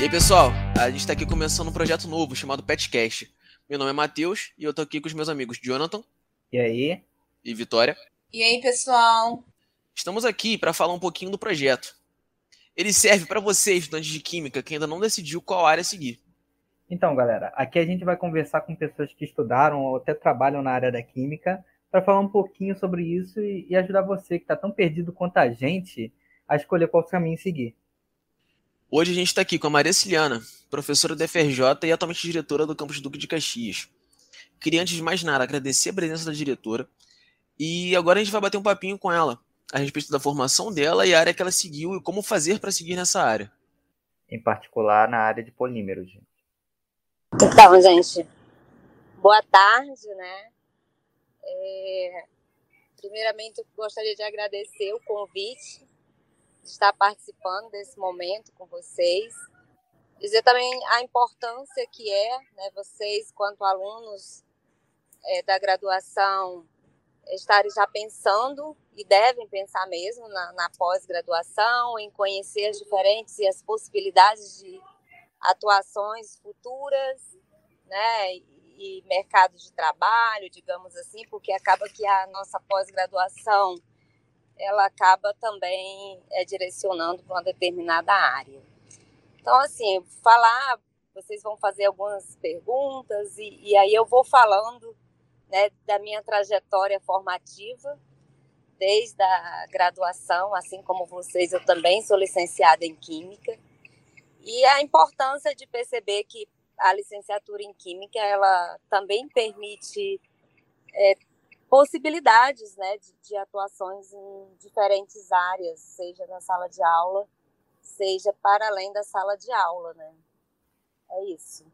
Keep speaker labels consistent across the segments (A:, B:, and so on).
A: E aí, pessoal, a gente está aqui começando um projeto novo chamado Petcast. Meu nome é Matheus e eu tô aqui com os meus amigos Jonathan.
B: E aí?
A: E Vitória.
C: E aí, pessoal?
A: Estamos aqui para falar um pouquinho do projeto. Ele serve para você, estudante de química, que ainda não decidiu qual área seguir.
B: Então, galera, aqui a gente vai conversar com pessoas que estudaram ou até trabalham na área da química para falar um pouquinho sobre isso e, e ajudar você que está tão perdido quanto a gente a escolher qual caminho seguir.
A: Hoje a gente está aqui com a Maria Ciliana, professora da FRJ e atualmente diretora do campus Duque de Caxias. Queria, antes de mais nada, agradecer a presença da diretora e agora a gente vai bater um papinho com ela a respeito da formação dela e a área que ela seguiu e como fazer para seguir nessa área.
B: Em particular na área de polímeros, gente.
C: Então, gente, boa tarde, né? É... Primeiramente, eu gostaria de agradecer o convite estar participando desse momento com vocês. Dizer também a importância que é, né, vocês, quanto alunos é, da graduação, estarem já pensando e devem pensar mesmo na, na pós-graduação, em conhecer as diferentes e as possibilidades de atuações futuras, né, e mercado de trabalho, digamos assim, porque acaba que a nossa pós-graduação ela acaba também é, direcionando para uma determinada área. Então, assim, falar, vocês vão fazer algumas perguntas e, e aí eu vou falando né, da minha trajetória formativa, desde a graduação, assim como vocês, eu também sou licenciada em Química, e a importância de perceber que a licenciatura em Química, ela também permite é, possibilidades né, de, de, atuações em diferentes áreas, seja na sala de aula, seja para além da sala de aula, né? É isso.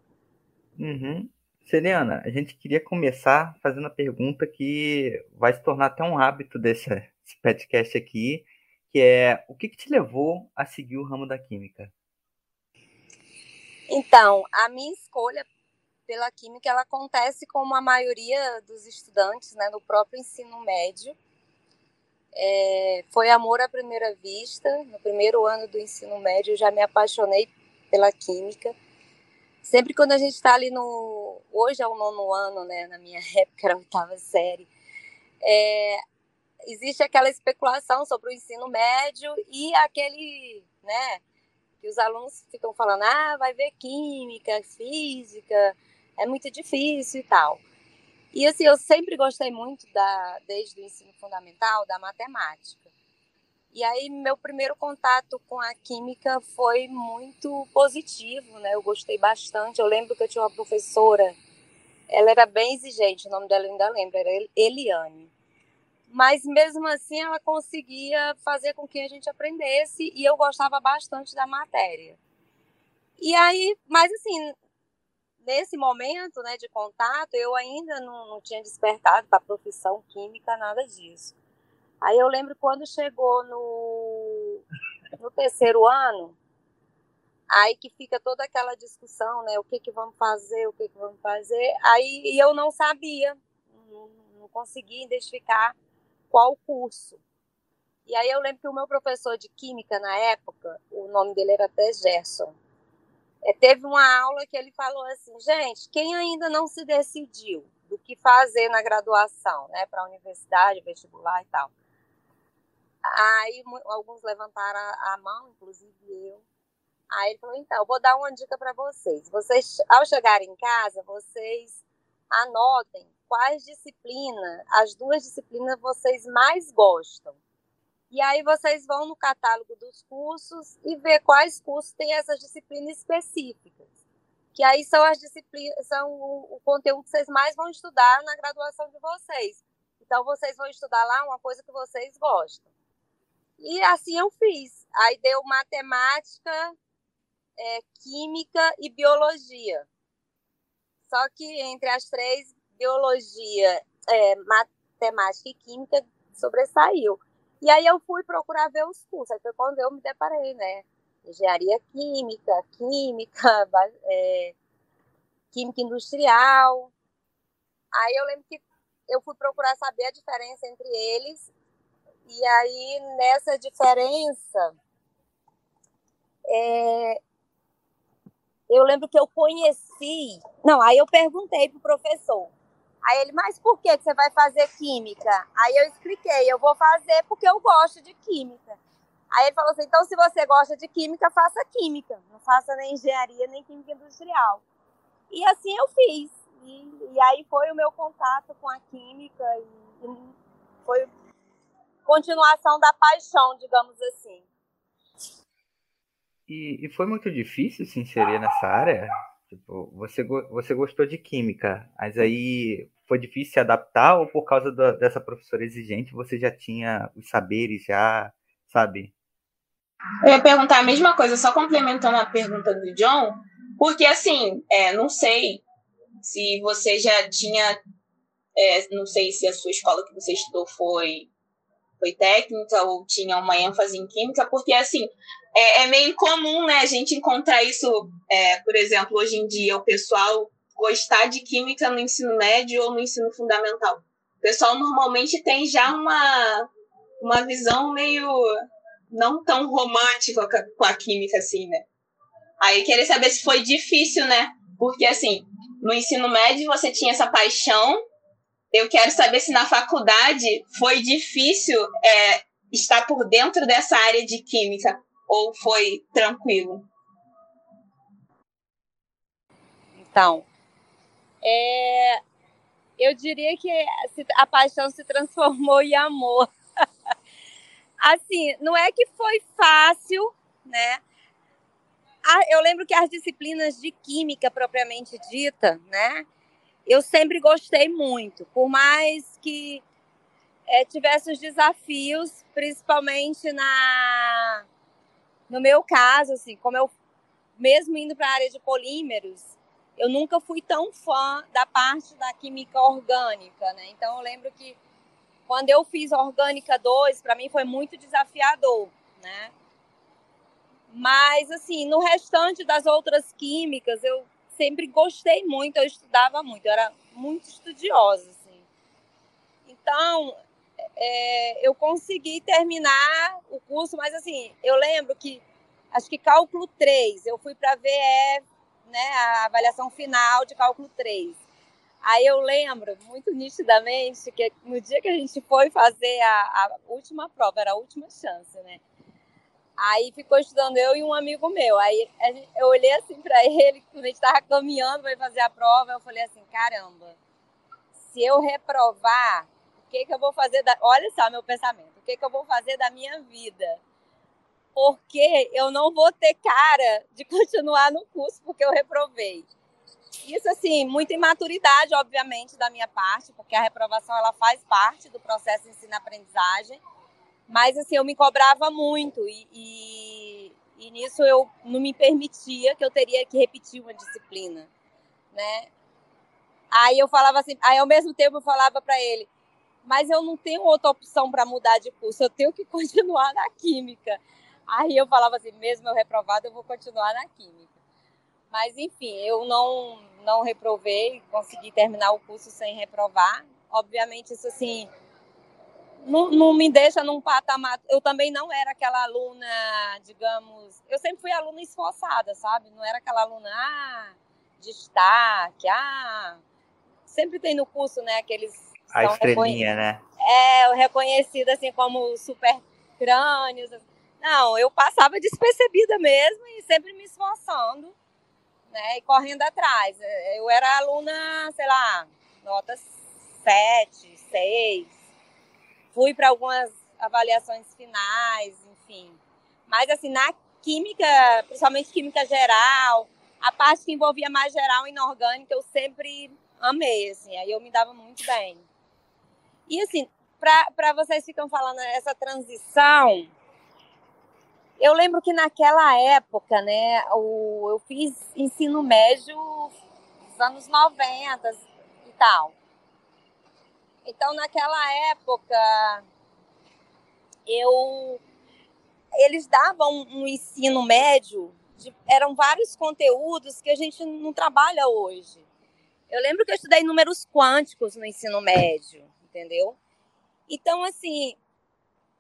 B: Uhum. Selena, a gente queria começar fazendo a pergunta que vai se tornar até um hábito desse, desse podcast aqui, que é o que, que te levou a seguir o ramo da química?
C: Então, a minha escolha pela química ela acontece como a maioria dos estudantes né, no próprio ensino médio. É, foi amor à primeira vista. No primeiro ano do ensino médio, eu já me apaixonei pela química sempre quando a gente está ali no. Hoje é o nono ano, né? Na minha época era a oitava série. É, existe aquela especulação sobre o ensino médio e aquele, né? Que os alunos ficam falando, ah, vai ver química, física, é muito difícil e tal. E assim, eu sempre gostei muito da, desde o ensino fundamental, da matemática. E aí meu primeiro contato com a química foi muito positivo, né? Eu gostei bastante. Eu lembro que eu tinha uma professora, ela era bem exigente, o nome dela eu ainda lembro, era Eliane. Mas mesmo assim ela conseguia fazer com que a gente aprendesse e eu gostava bastante da matéria. E aí, mas assim, nesse momento, né, de contato, eu ainda não, não tinha despertado para a profissão química, nada disso. Aí eu lembro quando chegou no, no terceiro ano, aí que fica toda aquela discussão, né? O que que vamos fazer, o que que vamos fazer. Aí eu não sabia, não, não conseguia identificar qual curso. E aí eu lembro que o meu professor de química na época, o nome dele era até Gerson, teve uma aula que ele falou assim, gente, quem ainda não se decidiu do que fazer na graduação, né, para a universidade, vestibular e tal, Aí alguns levantaram a mão, inclusive eu. Aí ele falou: então, vou dar uma dica para vocês. Vocês, ao chegarem em casa, vocês anotem quais disciplinas, as duas disciplinas vocês mais gostam. E aí vocês vão no catálogo dos cursos e ver quais cursos têm essas disciplinas específicas. Que aí são as disciplinas, são o, o conteúdo que vocês mais vão estudar na graduação de vocês. Então vocês vão estudar lá uma coisa que vocês gostam. E assim eu fiz. Aí deu matemática, é, química e biologia. Só que entre as três, biologia, é, matemática e química sobressaiu. E aí eu fui procurar ver os cursos. Aí foi quando eu me deparei, né? Engenharia química, química, é, química industrial. Aí eu lembro que eu fui procurar saber a diferença entre eles e aí, nessa diferença, é, eu lembro que eu conheci. Não, aí eu perguntei pro professor. Aí ele, mas por que você vai fazer química? Aí eu expliquei, eu vou fazer porque eu gosto de química. Aí ele falou assim: então, se você gosta de química, faça química. Não faça nem engenharia, nem química industrial. E assim eu fiz. E, e aí foi o meu contato com a química. E, e foi continuação da paixão, digamos assim.
B: E, e foi muito difícil se inserir nessa área? Tipo, você, você gostou de química, mas aí foi difícil se adaptar ou por causa da, dessa professora exigente você já tinha os saberes já, sabe?
D: Eu ia perguntar a mesma coisa, só complementando a pergunta do John, porque assim, é, não sei se você já tinha, é, não sei se a sua escola que você estudou foi foi técnica ou tinha uma ênfase em química, porque assim é, é meio incomum, né, a gente encontrar isso, é, por exemplo, hoje em dia o pessoal gostar de química no ensino médio ou no ensino fundamental. O pessoal normalmente tem já uma uma visão meio não tão romântica com a química assim, né? Aí queria saber se foi difícil, né? Porque assim, no ensino médio você tinha essa paixão. Eu quero saber se na faculdade foi difícil é, estar por dentro dessa área de química ou foi tranquilo?
C: Então, é, eu diria que a paixão se transformou em amor. assim, não é que foi fácil, né? Eu lembro que as disciplinas de química propriamente dita, né? Eu sempre gostei muito, por mais que é, tivesse os desafios, principalmente na no meu caso, assim, como eu mesmo indo para a área de polímeros, eu nunca fui tão fã da parte da química orgânica, né? Então eu lembro que quando eu fiz orgânica 2, para mim foi muito desafiador, né? Mas assim, no restante das outras químicas, eu sempre gostei muito, eu estudava muito, eu era muito estudiosa, assim. Então, é, eu consegui terminar o curso, mas assim, eu lembro que acho que cálculo 3, eu fui para VE, né, a avaliação final de cálculo 3. Aí eu lembro muito nitidamente que no dia que a gente foi fazer a, a última prova, era a última chance, né? Aí ficou estudando eu e um amigo meu. Aí eu olhei assim para ele, quando a gente estava caminhando para fazer a prova, eu falei assim: caramba, se eu reprovar, o que, que eu vou fazer? Da... Olha só meu pensamento: o que, que eu vou fazer da minha vida? Porque eu não vou ter cara de continuar no curso porque eu reprovei. Isso, assim, muita imaturidade, obviamente, da minha parte, porque a reprovação ela faz parte do processo de ensino-aprendizagem. Mas, assim, eu me cobrava muito e, e, e, nisso eu não me permitia que eu teria que repetir uma disciplina, né? Aí eu falava assim, aí ao mesmo tempo eu falava para ele, mas eu não tenho outra opção para mudar de curso, eu tenho que continuar na química. Aí eu falava assim, mesmo eu reprovado, eu vou continuar na química. Mas enfim, eu não não reprovei, consegui terminar o curso sem reprovar. Obviamente isso assim não, não me deixa num patamar. Eu também não era aquela aluna, digamos, eu sempre fui aluna esforçada, sabe? Não era aquela aluna ah, destaque, ah, sempre tem no curso, né, aqueles
B: a estrelinha, né?
C: É, reconhecida assim como super crânios. Não, eu passava despercebida mesmo e sempre me esforçando né? E correndo atrás. Eu era aluna, sei lá, nota 7, 6. Fui para algumas avaliações finais, enfim. Mas, assim, na química, principalmente química geral, a parte que envolvia mais geral inorgânica, eu sempre amei, assim. Aí eu me dava muito bem. E, assim, para vocês ficam falando essa transição, eu lembro que naquela época, né, o, eu fiz ensino médio nos anos 90 e tal. Então, naquela época, eu eles davam um ensino médio, de, eram vários conteúdos que a gente não trabalha hoje. Eu lembro que eu estudei números quânticos no ensino médio, entendeu? Então, assim,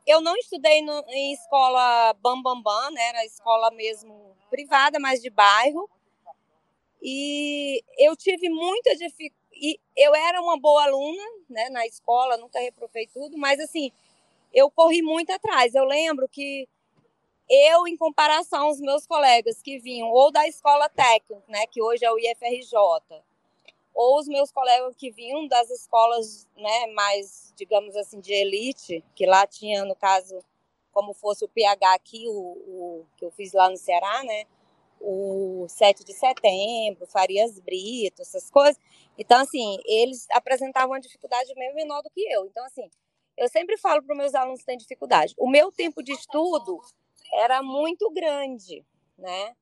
C: eu não estudei no, em escola bambambam, bam, bam, né? Era escola mesmo privada, mas de bairro. E eu tive muita dificuldade. Eu era uma boa aluna né, na escola, nunca reprovei tudo, mas assim, eu corri muito atrás. Eu lembro que eu, em comparação aos meus colegas que vinham ou da escola técnica, né, que hoje é o IFRJ, ou os meus colegas que vinham das escolas né, mais, digamos assim, de elite, que lá tinha, no caso, como fosse o PH aqui, o, o que eu fiz lá no Ceará, né? O 7 de setembro, Farias Brito, essas coisas. Então, assim, eles apresentavam uma dificuldade meio menor do que eu. Então, assim, eu sempre falo para os meus alunos que têm dificuldade. O meu tempo de estudo era muito grande, né?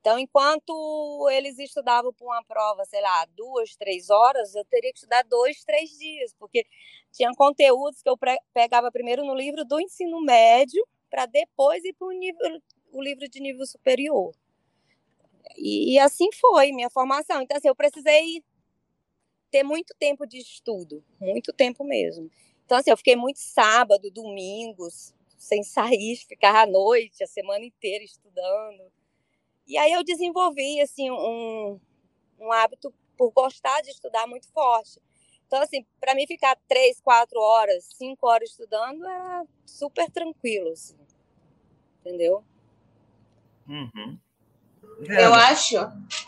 C: Então, enquanto eles estudavam para uma prova, sei lá, duas, três horas, eu teria que estudar dois, três dias, porque tinha conteúdos que eu pegava primeiro no livro do ensino médio, para depois ir para o, livro de nível superior. E, e, assim foi minha formação. Então, assim, eu precisei ter muito tempo de estudo, muito tempo mesmo. Então, assim, eu fiquei muito sábado, domingos, sem sair, ficava à noite, a semana inteira estudando. E aí eu desenvolvi assim um, um hábito por gostar de estudar muito forte. Então, assim, para mim ficar três, quatro horas, cinco horas estudando era super tranquilo, assim. entendeu?
B: Uhum.
D: Eu acho.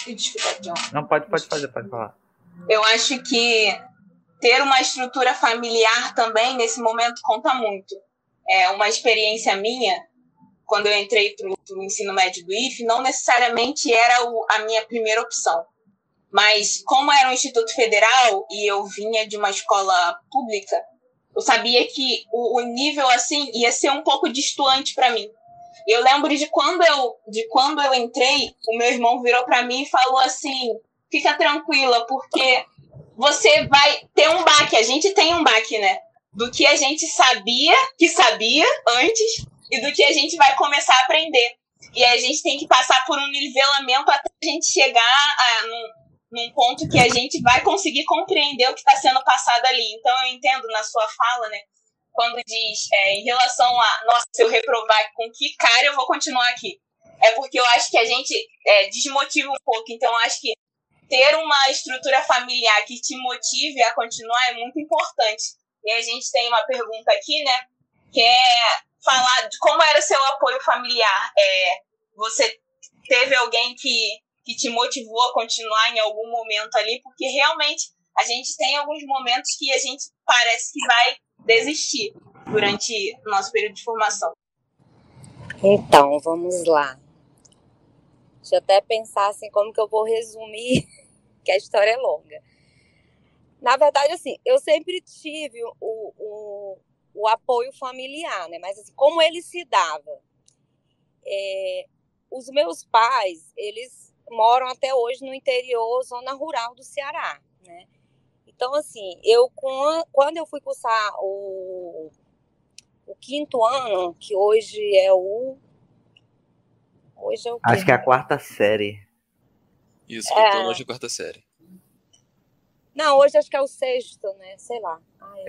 D: Desculpa, John.
B: Não, pode, pode fazer, pode falar.
D: Eu acho que ter uma estrutura familiar também, nesse momento, conta muito. É uma experiência minha quando eu entrei para o ensino médio do IF, não necessariamente era o, a minha primeira opção. Mas, como era um instituto federal e eu vinha de uma escola pública, eu sabia que o, o nível assim ia ser um pouco distoante para mim. Eu lembro de quando eu, de quando eu entrei, o meu irmão virou para mim e falou assim: fica tranquila, porque você vai ter um baque. A gente tem um baque, né? Do que a gente sabia que sabia antes e do que a gente vai começar a aprender. E a gente tem que passar por um nivelamento até a gente chegar a, num, num ponto que a gente vai conseguir compreender o que está sendo passado ali. Então eu entendo na sua fala, né? Quando diz é, em relação a, nossa, se eu reprovar com que cara eu vou continuar aqui. É porque eu acho que a gente é, desmotiva um pouco. Então eu acho que ter uma estrutura familiar que te motive a continuar é muito importante. E a gente tem uma pergunta aqui, né? Que é falar de como era seu apoio familiar. É, você teve alguém que, que te motivou a continuar em algum momento ali, porque realmente a gente tem alguns momentos que a gente parece que vai desistir durante o nosso período de formação.
C: Então, vamos lá. Deixa eu até pensar assim, como que eu vou resumir, que a história é longa. Na verdade, assim, eu sempre tive o, o, o apoio familiar, né? Mas assim, como ele se dava? É, os meus pais, eles moram até hoje no interior, zona rural do Ceará, né? Então, assim, eu quando eu fui cursar o, o quinto ano, que hoje é o hoje é o
B: Acho que é a quarta série.
A: Isso, quinto é... ano hoje é a quarta série.
C: Não, hoje acho que é o sexto, né? Sei lá. Ai,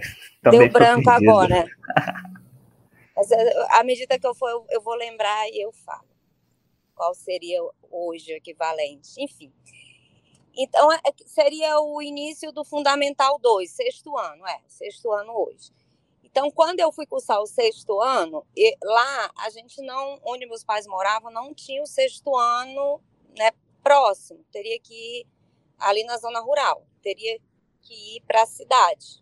C: deu branco agora. Mas eh, à medida que eu for, eu, vou lembrar e eu falo qual seria hoje o equivalente. Enfim. Então, é, seria o início do Fundamental 2, sexto ano, é, sexto ano hoje. Então, quando eu fui cursar o sexto ano, lá a gente não, onde meus pais moravam, não tinha o sexto ano né, próximo, teria que ir ali na zona rural teria que ir para a cidade.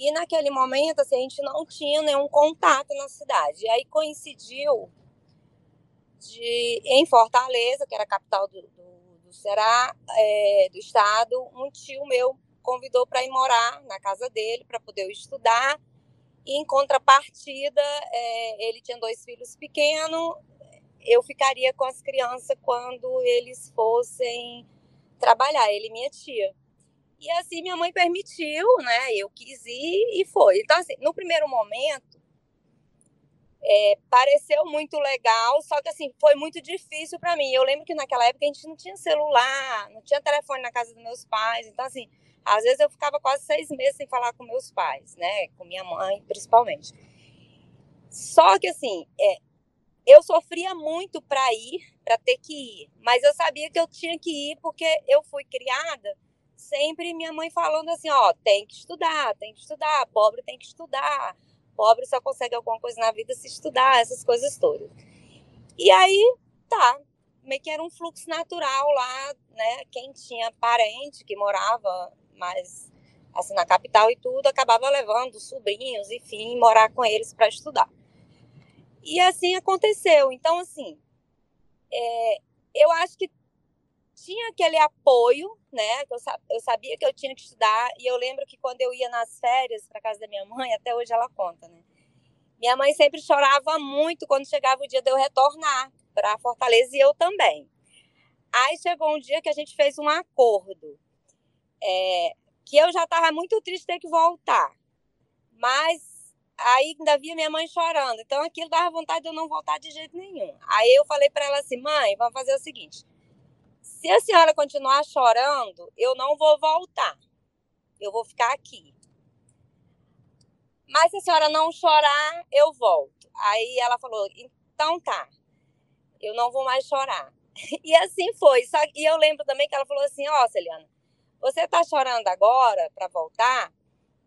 C: E naquele momento, assim, a gente não tinha nenhum contato na cidade. E aí coincidiu de, em Fortaleza, que era a capital do, do, do Ceará, é, do estado, um tio meu convidou para ir morar na casa dele para poder estudar. E em contrapartida, é, ele tinha dois filhos pequenos, eu ficaria com as crianças quando eles fossem trabalhar, ele e minha tia. E assim minha mãe permitiu, né? Eu quis ir e foi. Então, assim, no primeiro momento, é, pareceu muito legal, só que assim, foi muito difícil para mim. Eu lembro que naquela época a gente não tinha celular, não tinha telefone na casa dos meus pais. Então, assim, às vezes eu ficava quase seis meses sem falar com meus pais, né? Com minha mãe, principalmente. Só que, assim, é, eu sofria muito para ir, para ter que ir, mas eu sabia que eu tinha que ir porque eu fui criada sempre minha mãe falando assim, ó, tem que estudar, tem que estudar, pobre tem que estudar, pobre só consegue alguma coisa na vida se estudar, essas coisas todas. E aí, tá, meio que era um fluxo natural lá, né? Quem tinha parente que morava mais assim na capital e tudo, acabava levando sobrinhos, enfim, morar com eles para estudar. E assim aconteceu. Então, assim, é, eu acho que tinha aquele apoio, né? Eu, eu sabia que eu tinha que estudar. E eu lembro que quando eu ia nas férias para casa da minha mãe, até hoje ela conta, né? Minha mãe sempre chorava muito quando chegava o dia de eu retornar para Fortaleza e eu também. Aí chegou um dia que a gente fez um acordo, é, que eu já estava muito triste ter que voltar, mas aí ainda via minha mãe chorando, então aquilo dava vontade de eu não voltar de jeito nenhum. Aí eu falei para ela assim, mãe, vamos fazer o seguinte, se a senhora continuar chorando, eu não vou voltar, eu vou ficar aqui. Mas se a senhora não chorar, eu volto. Aí ela falou, então tá eu não vou mais chorar. E assim foi. Só, e eu lembro também que ela falou assim: Ó, oh, Celiana, você tá chorando agora para voltar,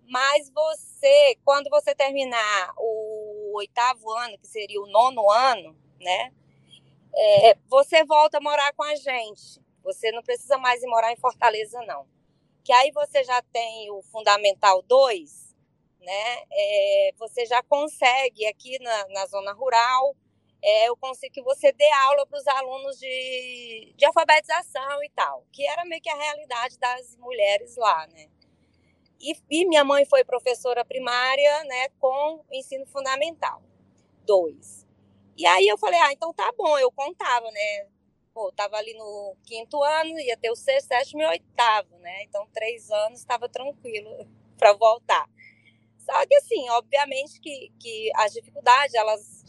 C: mas você, quando você terminar o oitavo ano, que seria o nono ano, né? É, você volta a morar com a gente. Você não precisa mais ir morar em Fortaleza, não. Que aí você já tem o Fundamental 2, né? É, você já consegue aqui na, na zona rural é, eu consigo que você dê aula para os alunos de, de alfabetização e tal, que era meio que a realidade das mulheres lá, né? E, e minha mãe foi professora primária, né, com ensino fundamental, dois. E aí eu falei, ah, então tá bom, eu contava, né? Pô, tava ali no quinto ano, ia ter o sexto, sétimo e oitavo, né? Então, três anos estava tranquilo para voltar. Só que, assim, obviamente que, que as dificuldades, elas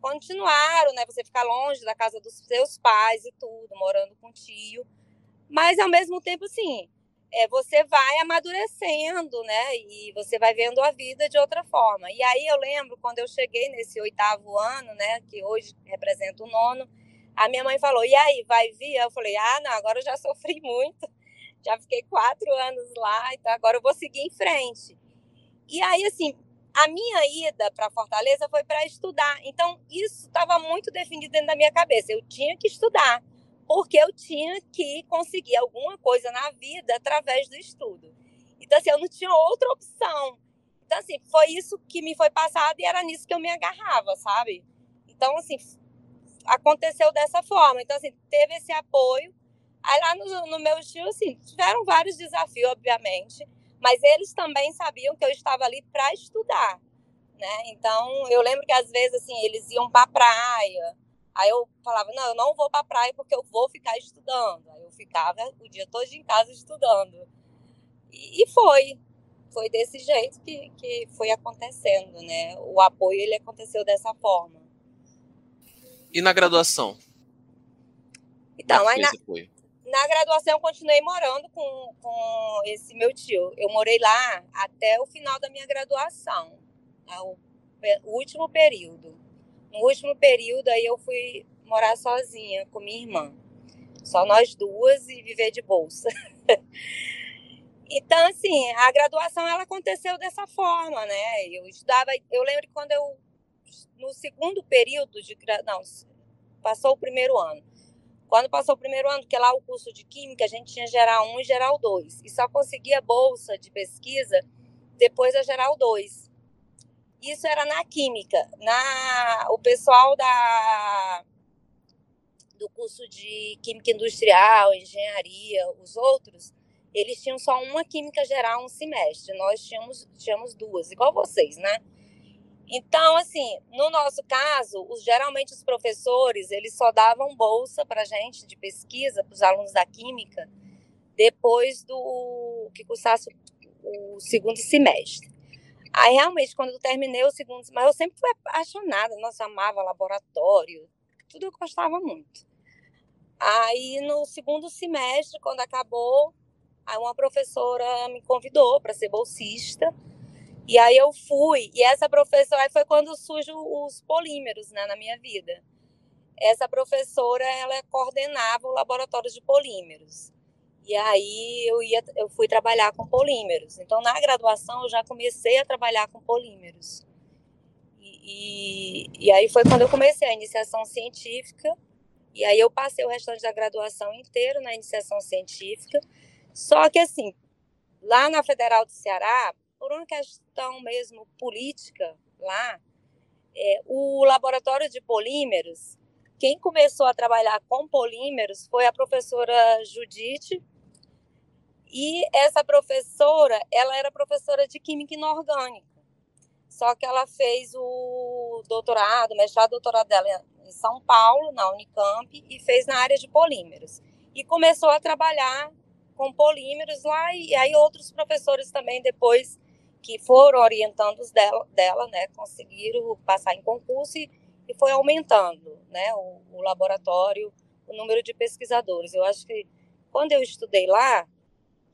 C: continuaram, né? Você ficar longe da casa dos seus pais e tudo, morando com tio. Mas ao mesmo tempo, assim, é, você vai amadurecendo, né? E você vai vendo a vida de outra forma. E aí eu lembro quando eu cheguei nesse oitavo ano, né? Que hoje representa o nono, a minha mãe falou: e aí, vai vir? Eu falei: ah, não, agora eu já sofri muito. Já fiquei quatro anos lá, então agora eu vou seguir em frente. E aí, assim, a minha ida para Fortaleza foi para estudar. Então, isso estava muito definido dentro da minha cabeça. Eu tinha que estudar, porque eu tinha que conseguir alguma coisa na vida através do estudo. Então, assim, eu não tinha outra opção. Então, assim, foi isso que me foi passado e era nisso que eu me agarrava, sabe? Então, assim, aconteceu dessa forma. Então, assim, teve esse apoio. Aí lá no, no meu estilo, assim, tiveram vários desafios, obviamente mas eles também sabiam que eu estava ali para estudar, né? Então, eu lembro que às vezes assim, eles iam para a praia. Aí eu falava: "Não, eu não vou para a praia porque eu vou ficar estudando". Aí eu ficava o dia todo em casa estudando. E, foi foi desse jeito que, que foi acontecendo, né? O apoio ele aconteceu dessa forma.
A: E na graduação?
C: Então, aí na, na graduação, eu continuei morando com, com esse meu tio. Eu morei lá até o final da minha graduação, né, o, o último período. No último período, aí eu fui morar sozinha com minha irmã. Só nós duas e viver de bolsa. então, assim, a graduação ela aconteceu dessa forma, né? Eu estudava, eu lembro que quando eu no segundo período de não, passou o primeiro ano. Quando passou o primeiro ano, porque lá o curso de Química a gente tinha Geral 1 e Geral 2. E só conseguia bolsa de pesquisa depois da Geral 2. Isso era na Química. Na, o pessoal da, do curso de Química Industrial, Engenharia, os outros, eles tinham só uma Química Geral um semestre. Nós tínhamos, tínhamos duas, igual vocês, né? Então, assim, no nosso caso, os, geralmente os professores, eles só davam bolsa para gente de pesquisa, para os alunos da química, depois do que cursasse o segundo semestre. Aí, realmente, quando eu terminei o segundo semestre, eu sempre fui apaixonada, nossa, amava laboratório, tudo eu gostava muito. Aí, no segundo semestre, quando acabou, aí uma professora me convidou para ser bolsista, E aí eu fui, e essa professora, aí foi quando surgem os polímeros, né, na minha vida. Essa professora, ela coordenava o laboratório de polímeros. E aí eu ia, eu fui trabalhar com polímeros. Então na graduação eu já comecei a trabalhar com polímeros. E, e, e aí foi quando eu comecei a iniciação científica. E aí eu passei o restante da graduação inteiro na iniciação científica. Só que assim, lá na Federal do Ceará, por uma questão mesmo política lá, é, o laboratório de polímeros, quem começou a trabalhar com polímeros foi a professora Judite, e essa professora, ela era professora de química inorgânica. Só que ela fez o doutorado, mestrado, doutorado dela em São Paulo, na Unicamp, e fez na área de polímeros. E começou a trabalhar com polímeros lá, e aí outros professores também depois que foram orientando os dela, dela né, conseguiram passar em concurso e, e foi aumentando, né, o, o, laboratório, o número de pesquisadores. Eu acho que quando eu estudei lá,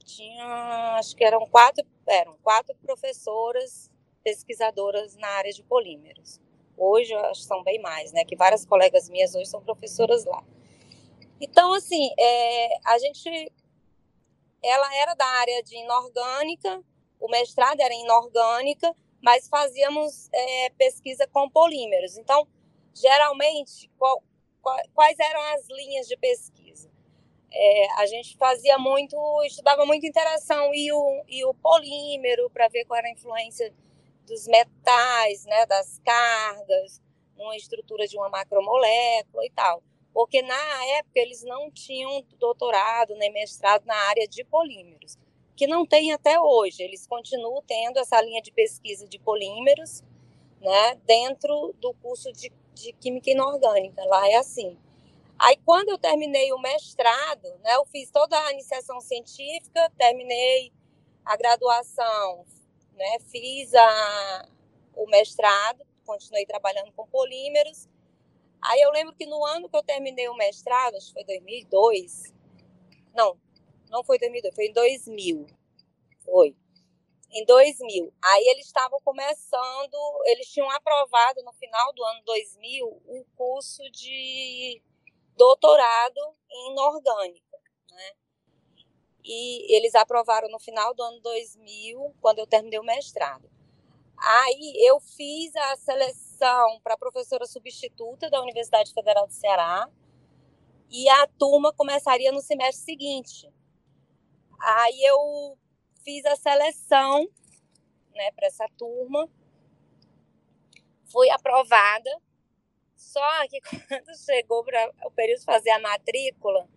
C: tinha, acho que eram quatro, eram quatro professoras pesquisadoras na área de polímeros. Hoje, são bem mais, né, que várias colegas minhas hoje são professoras lá. Então, assim, é, a gente, ela era da área de inorgânica, o mestrado era em inorgânica, mas fazíamos é, pesquisa com polímeros. Então, geralmente, qual, qual, quais eram as linhas de pesquisa? É, a gente fazia muito, estudava muito interação e o, e o polímero para ver qual era a influência dos metais, né, das cargas, numa estrutura de uma macromolécula e tal. Porque na época eles não tinham doutorado nem mestrado na área de polímeros que não tem até hoje. Eles continuam tendo essa linha de pesquisa de polímeros né, dentro do curso de, de Química Inorgânica. Lá é assim. Aí, quando eu terminei o mestrado, né, eu fiz toda a iniciação científica, terminei a graduação, né, fiz a, o mestrado, continuei trabalhando com polímeros. Aí eu lembro que no ano que eu terminei o mestrado, acho que foi 2002, não, não foi 2002, foi em 2000. Foi. Em 2000. Aí eles estavam começando, eles tinham aprovado no final do ano 2000 o curso de doutorado em inorgânica, né? E eles aprovaram no final do ano 2000, quando eu terminei o mestrado. Aí eu fiz a seleção para professora substituta da Universidade Federal do Ceará e a turma começaria no semestre seguinte. Aí eu fiz a seleção né, para essa turma, fui aprovada, só que quando chegou para o período de fazer a matrícula,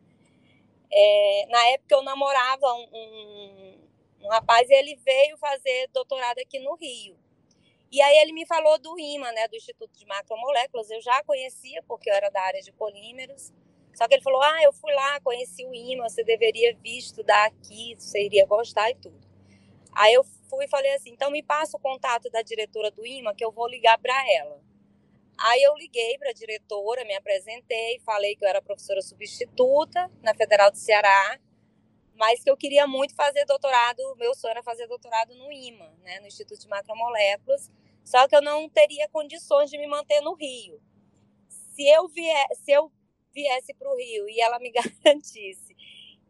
C: é, na época eu namorava um, um, um rapaz e ele veio fazer doutorado aqui no Rio. E aí ele me falou do IMA, né, do Instituto de Macromoléculas. Eu já conhecia, porque eu era da área de polímeros. Só que ele falou: Ah, eu fui lá, conheci o IMA, você deveria vir estudar aqui, você iria gostar e tudo. Aí eu fui e falei assim: então me passa o contato da diretora do IMA que eu vou ligar para ela. Aí eu liguei para a diretora, me apresentei, falei que eu era professora substituta na Federal do Ceará, mas que eu queria muito fazer doutorado, meu sonho era fazer doutorado no IMA, né, no Instituto de Macromoléculas, só que eu não teria condições de me manter no Rio. Se eu vier, se eu viesse para o Rio e ela me garantisse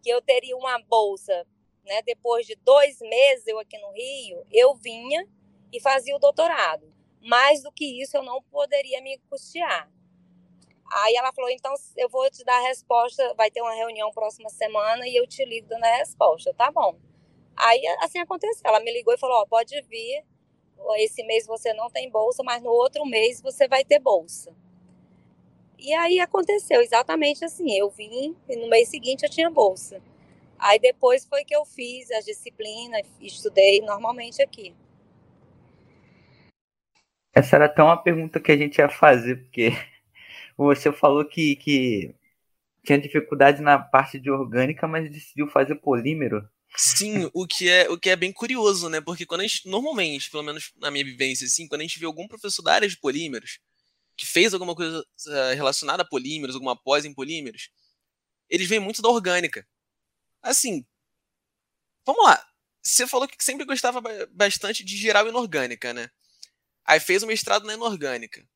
C: que eu teria uma bolsa, né, depois de dois meses eu aqui no Rio, eu vinha e fazia o doutorado. Mais do que isso, eu não poderia me custear. Aí ela falou: então eu vou te dar a resposta. Vai ter uma reunião próxima semana e eu te ligo dando a resposta. Tá bom. Aí assim aconteceu. Ela me ligou e falou: pode vir. Esse mês você não tem bolsa, mas no outro mês você vai ter bolsa. E aí aconteceu exatamente assim. Eu vim e no mês seguinte eu tinha bolsa. Aí depois foi que eu fiz as disciplinas, estudei normalmente aqui.
B: Essa era até uma pergunta que a gente ia fazer, porque você falou que, que tinha dificuldade na parte de orgânica, mas decidiu fazer polímero.
A: Sim, o que é o que é bem curioso, né? Porque quando a gente, normalmente, pelo menos na minha vivência, assim, quando a gente vê algum professor da área de polímeros, que fez alguma coisa uh, relacionada a polímeros, alguma pós em polímeros, eles vêm muito da orgânica. Assim, vamos lá. você falou que sempre gostava bastante de geral inorgânica, né? Aí fez o mestrado na inorgânica.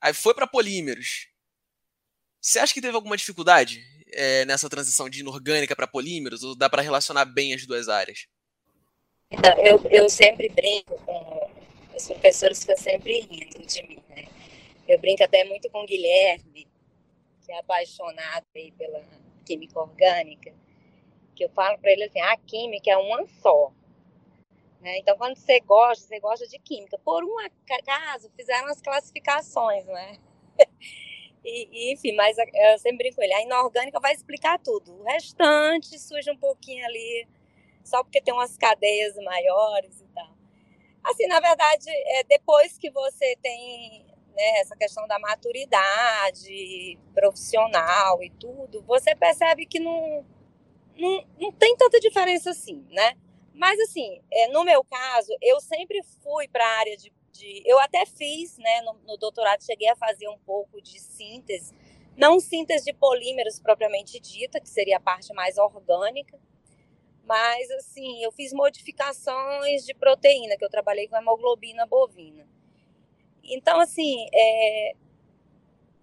A: Aí foi para polímeros. Você acha que teve alguma dificuldade é, nessa transição de inorgânica para polímeros? Ou dá para relacionar bem as duas áreas?
C: Eu, eu sempre brinco com os professores ficam sempre rindo de mim, né? Eu brinco até muito com o Guilherme, que é apaixonado aí pela química orgânica, que eu falo para ele assim, a química é uma só. Né? Então, quando você gosta, você gosta de química. Por um acaso, fizeram as classificações, né? E, enfim, mas eu sempre brinco com ele. A inorgânica vai explicar tudo. O restante surge um pouquinho ali, só porque tem umas cadeias maiores e tal. Assim, na verdade, é, depois que você tem né, essa questão da maturidade profissional e tudo, você percebe que não, não, não tem tanta diferença assim, né? Mas, assim, é, no meu caso, eu sempre fui para a área de, de, Eu até fiz, né, no, no, doutorado, cheguei a fazer um pouco de síntese, não síntese de polímeros propriamente dita, que seria a parte mais orgânica, mas, assim, eu fiz modificações de proteína, que eu trabalhei com hemoglobina bovina. Então, assim, é,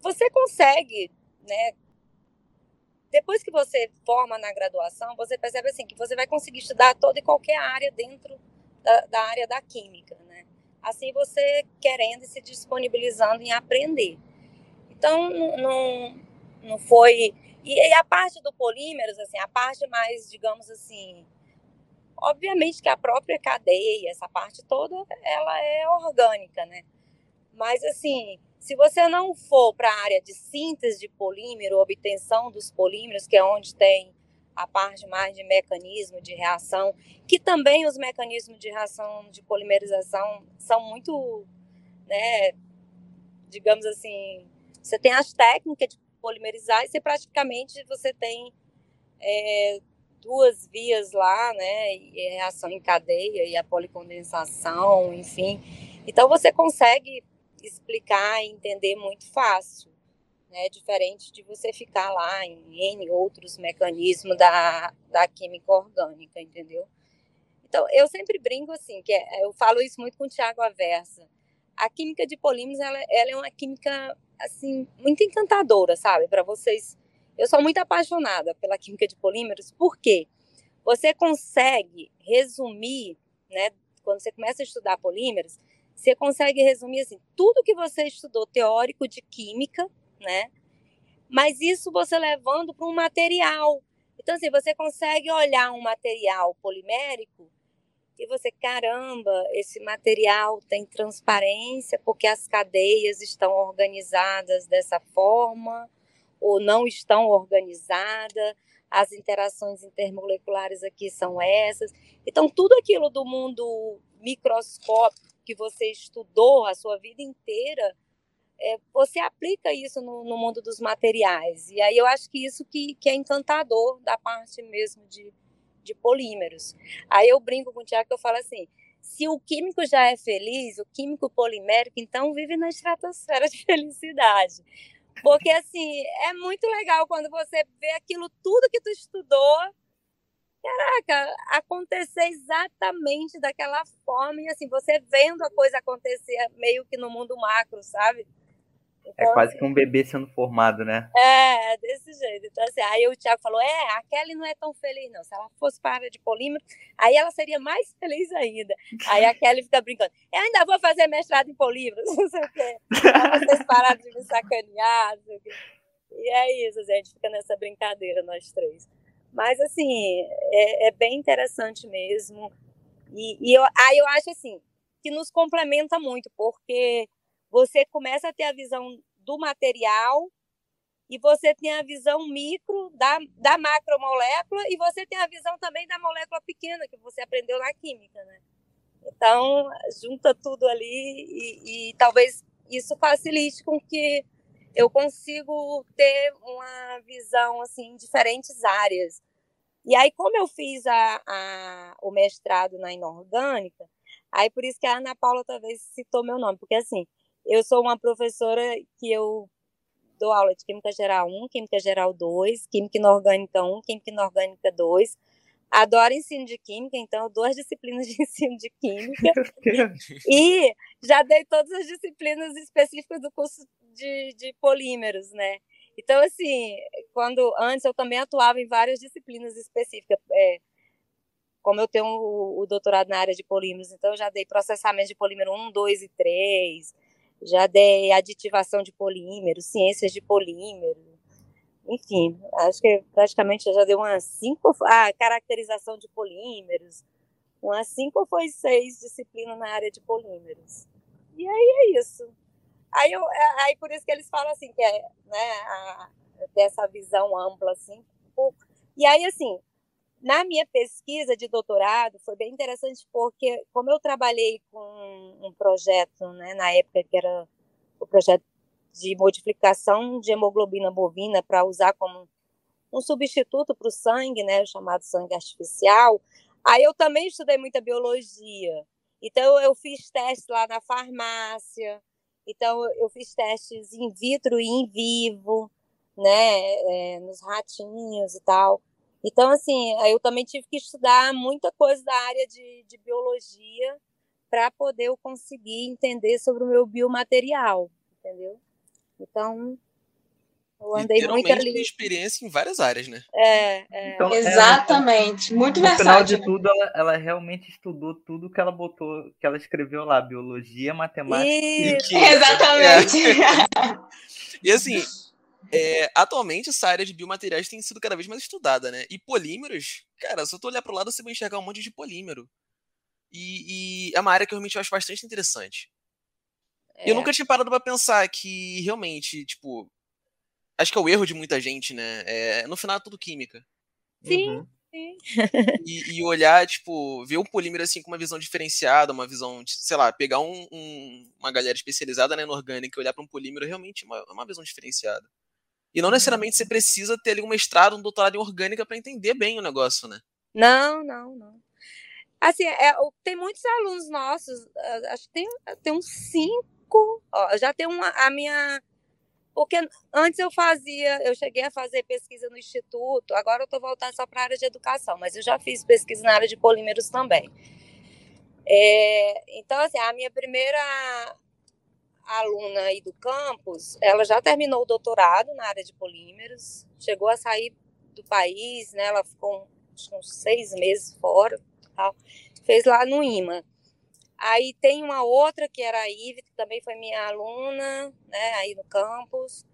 C: você consegue, né? Depois que você forma na graduação, você percebe assim que você vai conseguir estudar toda e qualquer área dentro da, da área da química, né? Assim você querendo e se disponibilizando em aprender. Então, não, não foi e, e a parte do polímeros, assim, a parte mais, digamos assim, obviamente que a própria cadeia, essa parte toda, ela é orgânica, né? Mas assim, se você não for para a área de síntese de polímero, obtenção dos polímeros, que é onde tem a parte mais de mecanismo de reação, que também os mecanismos de reação de polimerização são muito, né, digamos assim, você tem as técnicas de polimerizar e você praticamente você tem é, duas vias lá, né? E reação em cadeia e a policondensação, enfim. Então você consegue explicar e entender muito fácil, né? Diferente de você ficar lá em outros mecanismos da, da química orgânica, entendeu? Então, eu sempre brinco assim, que é, eu falo isso muito com o Tiago Aversa. A química de polímeros, ela, ela é uma química assim, muito encantadora, sabe? Para vocês. Eu sou muito apaixonada pela química de polímeros, porque você consegue resumir, né? Quando você começa a estudar polímeros, você consegue resumir assim, tudo que você estudou teórico de química, né? Mas isso você levando para um material. Então, assim, você consegue olhar um material polimérico e você, caramba, esse material tem transparência porque as cadeias estão organizadas dessa forma ou não estão organizadas, as interações intermoleculares aqui são essas. Então, tudo aquilo do mundo microscópico que você estudou a sua vida inteira, é, você aplica isso no, no, mundo dos materiais. E aí eu acho que isso que, que é encantador da parte mesmo de, de polímeros. Aí eu brinco com o Tiago que eu falo assim: se o químico já é feliz, o químico polimérico, então vive na estratosfera de felicidade. Porque, assim, é muito legal quando você vê aquilo tudo que tu estudou, caraca, acontecer exatamente daquela forma. E, assim, você vendo a coisa acontecer meio que no mundo macro, sabe?
B: Então, é quase assim, que um bebê sendo formado, né?
C: É, desse jeito. Então, assim, aí o Thiago falou: é, a Kelly não é tão feliz, não. Se ela fosse para a área de polímero, aí ela seria mais feliz ainda. Aí a Kelly fica brincando: eu ainda vou fazer mestrado em polímeros, não sei o quê. Pra vocês pararem de me sacanear, não sei o quê. E é isso, gente fica nessa brincadeira, nós três. Mas, assim, é, é bem interessante mesmo. E, e eu, aí eu acho, assim, que nos complementa muito, porque você começa a ter a visão do material e você tem a visão micro da, da macromolécula e você tem a visão também da molécula pequena que você aprendeu na química, né? Então, junta tudo ali e, e talvez isso facilite com que eu consigo ter uma visão assim em diferentes áreas. E aí, como eu fiz a, a, o mestrado na inorgânica, aí por isso que a Ana Paula talvez citou meu nome, porque assim, eu sou uma professora que eu dou aula de Química Geral 1, Química Geral 2, Química Inorgânica 1, Química Inorgânica 2. adoro ensino de química, então duas disciplinas de ensino de química. e já dei todas as disciplinas específicas do curso de, de polímeros, né? Então, assim, quando antes eu também atuava em várias disciplinas específicas. É, como eu tenho o, o, doutorado na área de polímeros, então eu já dei processamento de polímero 1, 2 e 3, já dei aditivação de polímeros, ciências de polímero, enfim, acho que praticamente já deu umas cinco, ah, caracterização de polímeros, umas cinco ou seis disciplinas na área de polímeros. E aí é isso. Aí, eu, é, aí por isso que eles falam assim, que é, né, a, dessa visão ampla, assim. E aí, assim, na minha pesquisa de doutorado, foi bem interessante porque, como eu trabalhei com um projeto, né, na época que era o projeto de modificação de hemoglobina bovina para usar como um substituto para o sangue, né, chamado sangue artificial. Aí eu também estudei muita biologia. Então eu fiz testes lá na farmácia. Então eu fiz testes in vitro e in vivo, né, é, nos ratinhos e tal. Então assim, eu também tive que estudar muita coisa da área de, de biologia para poder eu conseguir entender sobre o meu biomaterial, entendeu? Então, eu andei muito ali.
A: experiência em várias áreas, né?
C: É, é.
D: Então, Exatamente. muito
B: no
D: versátil.
B: No final de tudo, ela, ela, realmente estudou tudo que ela botou, que ela escreveu lá, biologia, matemática.
D: E... Exatamente.
A: É. e assim, é, atualmente essa área de biomateriais tem sido cada vez mais estudada, né? E polímeros, cara, se eu tu olhar pro lado, você vai enxergar um monte de polímero. E, e é uma área que eu realmente acho bastante interessante. É. Eu nunca tinha parado pra pensar que realmente, tipo. Acho que é o erro de muita gente, né? É, no final é tudo química.
C: Sim. Uhum. Sim.
A: E, e, olhar, tipo, ver um polímero assim com uma visão diferenciada, uma visão, sei lá, pegar um, um, uma galera especializada né, no orgânico e olhar para um polímero realmente é uma, uma visão diferenciada. E não necessariamente você precisa ter ali um mestrado, um doutorado em orgânica para entender bem o negócio, né?
C: Não, não, não. Assim, é, tem muitos alunos nossos, acho que tem, tem uns cinco ó, já tenho uma, a minha. Porque antes eu fazia, eu cheguei a fazer pesquisa no instituto, agora eu estou voltando só para a área de educação, mas eu já fiz pesquisa na área de polímeros também. É, então, assim, a minha primeira aluna aí do campus, ela já terminou o doutorado na área de polímeros, chegou a sair do país, né? Ela ficou uns seis meses fora, tal. fez lá no IMA. Aí tem uma outra que era a Ive, que também foi minha aluna, né, aí no campus,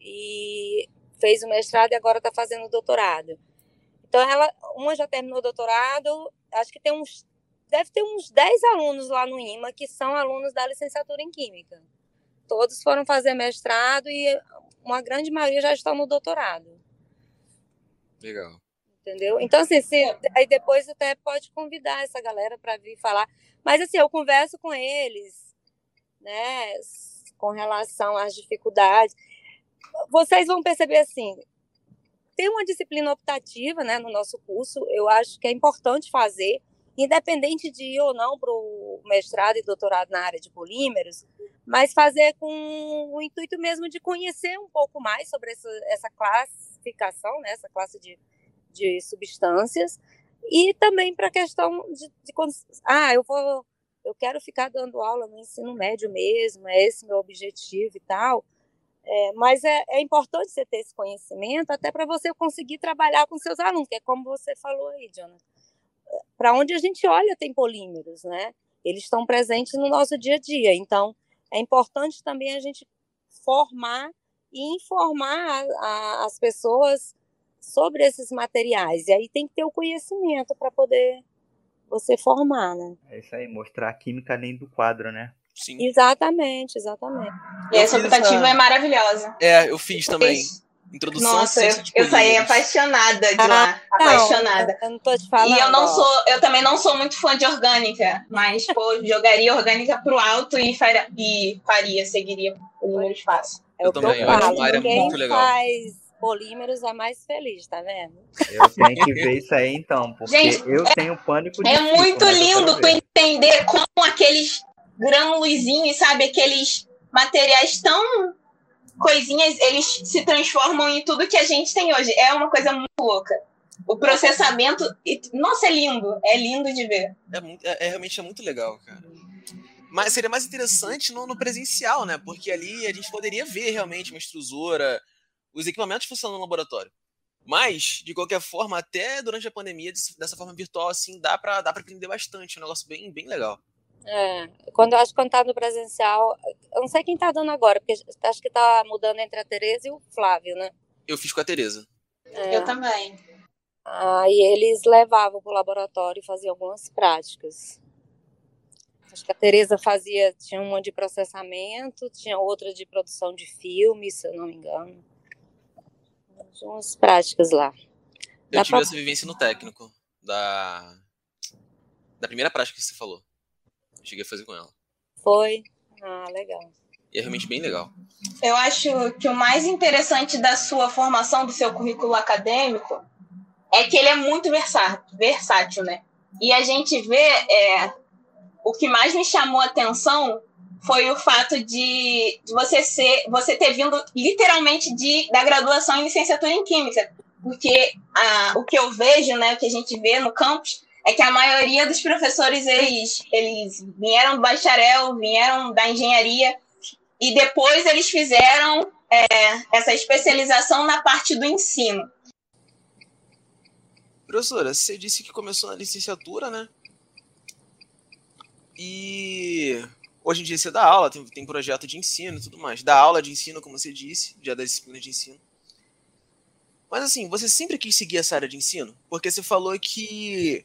C: e fez o mestrado e agora está fazendo o doutorado. Então ela, uma já terminou o doutorado, acho que tem uns, deve ter uns 10 alunos lá no IMA que são alunos da licenciatura em Química. Todos foram fazer mestrado e uma grande maioria já estão no doutorado.
A: Legal.
C: Entendeu? Então, assim, se, aí depois até pode convidar essa galera para vir falar. Mas assim, eu converso com eles, né, com relação às dificuldades. Vocês vão perceber assim, tem uma disciplina optativa, né, no nosso curso. Eu acho que é importante fazer, independente de ir ou não para o mestrado e doutorado na área de polímeros, mas fazer com o intuito mesmo de conhecer um pouco mais sobre essa, essa classificação, né, essa classe de, de substâncias e também para a questão de, de ah, eu vou, eu quero ficar dando aula no ensino médio mesmo, é esse meu objetivo e tal. É, mas é, é, importante você ter esse conhecimento até para você conseguir trabalhar com seus alunos, que é como você falou aí, Jonathan. Para onde a gente olha tem polímeros, né? Eles estão presentes no nosso dia a dia. Então, é importante também a gente formar e informar a, a, as pessoas sobre esses materiais. E aí tem que ter o conhecimento para poder você formar, né?
B: É isso aí, mostrar a química além do quadro, né?
C: Sim. Exatamente, exatamente.
D: E essa optativa é maravilhosa.
A: É, eu fiz também. Introdução
D: Nossa, eu, eu saí apaixonada de lá. Ah, apaixonada.
C: Não, eu não tô te falando.
D: E eu não sou, eu também não sou muito fã de orgânica, mas pô, jogaria orgânica pro alto e faria, e faria seguiria o número de espaço.
C: É eu também, eu acho uma área muito legal. Faz polímeros é mais feliz, tá vendo?
B: Eu tenho que ver isso aí então, porque Gente, eu é, tenho pânico de
D: É muito lindo tu entender como aqueles grânulozinhos, sabe, aqueles materiais tão coisinhas, eles se transformam em tudo que a gente tem hoje. É uma coisa muito louca. o processamento. Nossa, é lindo. É lindo de ver.
A: É, muito, é, é realmente é muito legal, cara. Mas seria mais interessante no, no, presencial, né? Porque ali a gente poderia ver realmente uma extrusora, os equipamentos funcionando no laboratório. Mas, de qualquer forma, até durante a pandemia, dessa forma virtual, assim, dá pra, dá pra aprender bastante. É um negócio bem, bem legal.
C: É, quando eu acho que quando tá no presencial, eu não sei quem tá dando agora, porque acho que tá mudando entre a Tereza e o Flávio, né?
A: Eu fiz com a Tereza.
D: É. Eu também.
C: Aí eles levavam pro laboratório e faziam algumas práticas. Acho que a Tereza fazia, tinha uma de processamento, tinha outra de produção de filme, se eu não me engano. Umas práticas lá.
A: Eu Dá tive pra... essa vivência no técnico, da, da primeira prática que você falou. Cheguei a fazer com ela.
C: Foi? Ah, legal.
A: E é realmente bem legal.
D: Eu acho que o mais interessante da sua formação, do seu currículo acadêmico, é que ele é muito versátil, né? E a gente vê, é, o que mais me chamou a atenção foi o fato de, você ser, você ter vindo literalmente de, da graduação em licenciatura em química, porque a, o que eu vejo, né, o que a gente vê no campus é que a maioria dos professores eles, eles vieram do bacharel, vieram da engenharia e depois eles fizeram é, essa especialização na parte do ensino.
A: Professora, você disse que começou na licenciatura, né? E hoje em dia você dá aula, tem, tem projeto de ensino e tudo mais. Dá aula de ensino, como você disse, já da disciplina de ensino. Mas assim, você sempre quis seguir essa área de ensino? Porque você falou que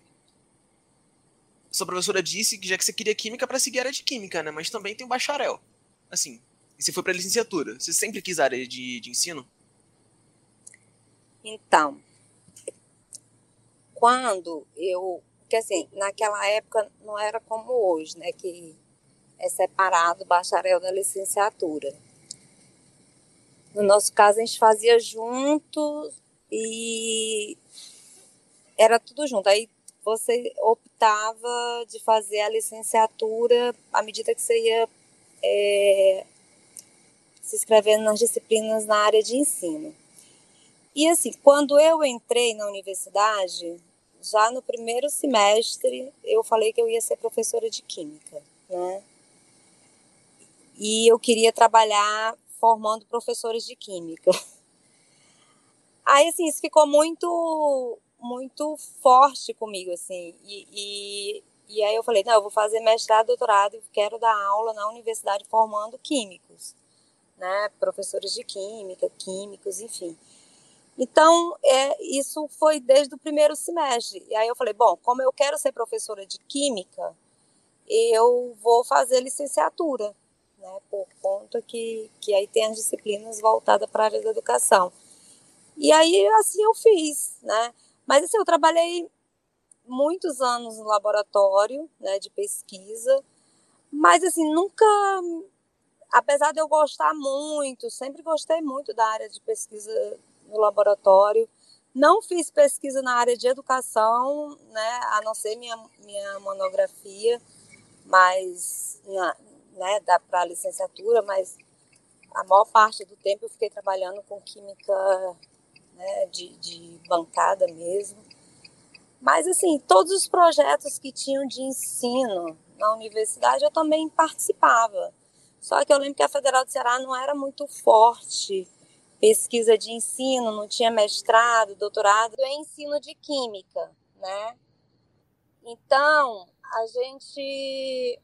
A: sua professora disse que já que você queria química para seguir a área de química, né? Mas também tem o bacharel. Assim, e você foi para licenciatura. Você sempre quis a área de, de ensino?
C: Então, quando eu. Porque assim, naquela época não era como hoje, né? Que é separado bacharel da licenciatura. No nosso caso, a gente fazia junto e era tudo junto. Aí você optava de fazer a licenciatura à medida que você ia é, se inscrevendo nas disciplinas na área de ensino. E assim, quando eu entrei na universidade, já no primeiro semestre, eu falei que eu ia ser professora de química, né? E eu queria trabalhar formando professores de química. Aí, assim, isso ficou muito muito forte comigo, assim. E, e, e aí eu falei, não, eu vou fazer mestrado, doutorado, quero dar aula na universidade formando químicos, né? Professores de química, químicos, enfim. Então, é, isso foi desde o primeiro semestre. E aí eu falei, bom, como eu quero ser professora de química, eu vou fazer licenciatura, né? Por conta que, que aí tem as disciplinas voltadas para a área da educação. E aí, assim eu fiz, né? Mas assim, eu trabalhei muitos anos no laboratório né, de pesquisa, mas assim, nunca, apesar de eu gostar muito, sempre gostei muito da área de pesquisa no laboratório, não fiz pesquisa na área de educação, né, a não ser minha, minha monografia, mas né, para a licenciatura, mas a maior parte do tempo eu fiquei trabalhando com química né, de, de bancada mesmo. Mas, assim, todos os projetos que tinham de ensino na universidade eu também participava. Só que eu lembro que a Federal do Ceará não era muito forte pesquisa de ensino, não tinha mestrado, doutorado em ensino de química, né? Então, a gente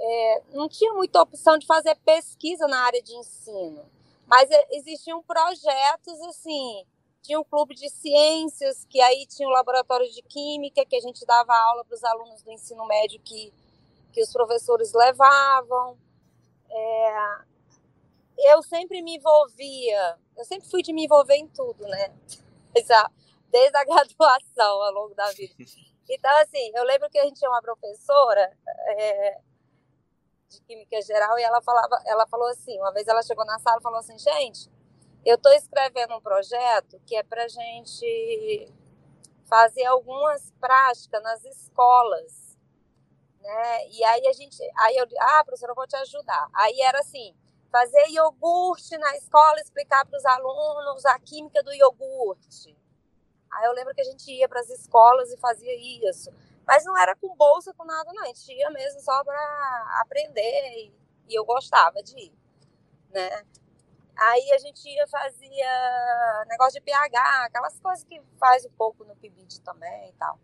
C: é, não tinha muita opção de fazer pesquisa na área de ensino. Mas existiam projetos assim, tinha um clube de ciências, que aí tinha o um laboratório de química, que a gente dava aula para os alunos do ensino médio que, que os professores levavam. É, eu sempre me envolvia, eu sempre fui de me envolver em tudo, né? Desde a graduação, ao longo da vida. Então, assim, eu lembro que a gente tinha uma professora, é, de química geral e ela falava, ela falou assim, uma vez ela chegou na sala e falou assim, gente, eu estou escrevendo um projeto que é para gente fazer algumas práticas nas escolas, né? E aí a gente, aí eu, ah, professora, eu vou te ajudar. Aí era assim, fazer iogurte na escola, explicar para os alunos a química do iogurte. Aí eu lembro que a gente ia para as escolas e fazia isso. Mas não era com bolsa, com nada, não. A gente ia mesmo só para aprender e, e, eu gostava de ir, né? Aí a gente ia, fazia negócio de pH, aquelas coisas que faz um pouco no PIBID também e tal.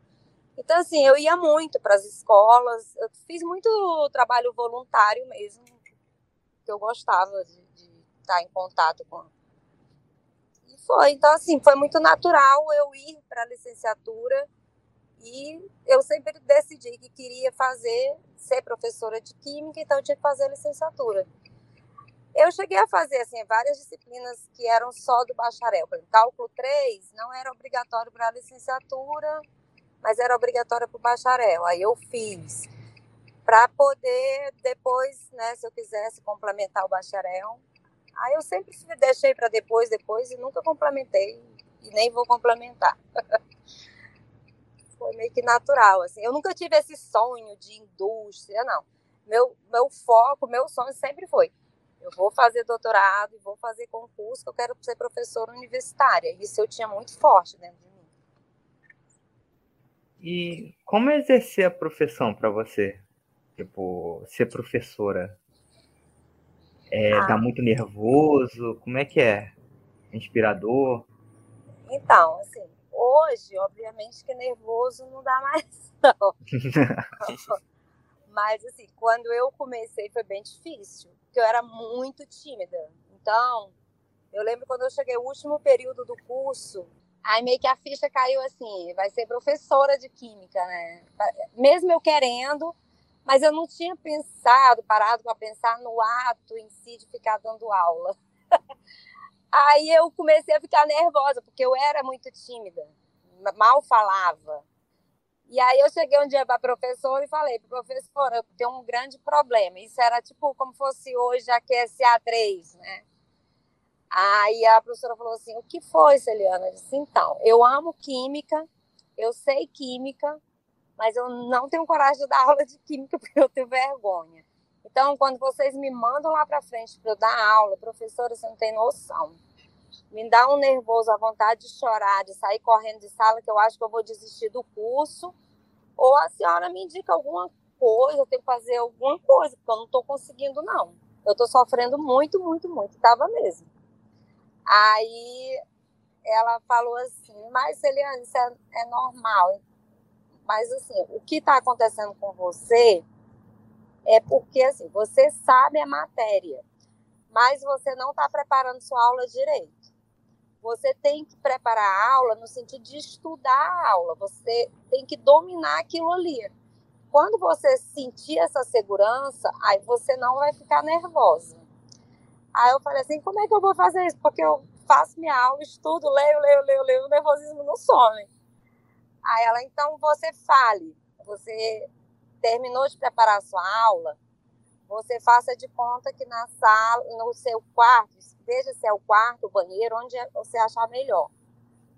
C: Então, assim, eu ia muito para as escolas, eu fiz muito trabalho voluntário mesmo, que eu gostava de, de estar em contato com. Foi, então, assim, foi muito natural eu ir para a licenciatura e eu sempre decidi que queria fazer, ser professora de química, então eu tinha que fazer a licenciatura. Eu cheguei a fazer assim, várias disciplinas que eram só do bacharel. Exemplo, cálculo 3 não era obrigatório para a licenciatura, mas era obrigatório para o bacharel. Aí eu fiz para poder depois, né, se eu quisesse complementar o bacharel. Aí eu sempre deixei para depois, depois e nunca complementei e nem vou complementar. Foi meio que natural, assim. Eu nunca tive esse sonho de indústria, não. Meu, meu foco, meu sonho sempre foi eu vou fazer doutorado e vou fazer concurso, que eu quero ser professora universitária. Isso eu tinha muito forte dentro de mim.
B: E como exercer a profissão para você? Tipo, ser professora? É, ah. Dá muito nervoso? Como é que é? Inspirador?
C: Então, assim, hoje, obviamente que nervoso não dá mais, não. Mas, assim, quando eu comecei foi bem difícil porque eu era muito tímida. Então, eu lembro quando eu cheguei o último período do curso, aí meio que a ficha caiu assim, vai ser professora de química, né? Mesmo eu querendo, mas eu não tinha pensado, parado para pensar no ato em si de ficar dando aula. aí eu comecei a ficar nervosa, porque eu era muito tímida, mal falava. E aí eu cheguei um dia para a professora e falei, professora, eu tenho um grande problema. Isso era tipo como fosse hoje a QSA3, né? Aí a professora falou assim, o que foi, Celiana? Eu disse, então, eu amo química, eu sei química, mas eu não tenho coragem de dar aula de química porque eu tenho vergonha. Então, quando vocês me mandam lá para frente para eu dar aula, professora, você não tem noção. Me dá um nervoso, a vontade de chorar, de sair correndo de sala, que eu acho que eu vou desistir do curso. Ou a senhora me indica alguma coisa, eu tenho que fazer alguma coisa, porque eu não estou conseguindo, não. Eu estou sofrendo muito, muito, muito. Estava mesmo. Aí ela falou assim, mas Eliane, isso é, é normal. Mas assim, o que está acontecendo com você é porque assim, você sabe a matéria, mas você não está preparando sua aula direito. Você tem que preparar a aula no sentido de estudar a aula. Você tem que dominar aquilo ali. Quando você sentir essa segurança, aí você não vai ficar nervosa. Aí eu falei assim, como é que eu vou fazer isso? Porque eu faço minha aula, estudo, leio, leio, leio, leio, o nervosismo não some. Aí ela, então você fale. Você terminou de preparar a sua aula, você faça de conta que na sala, no seu quarto, veja se é o quarto, o banheiro, onde você achar melhor.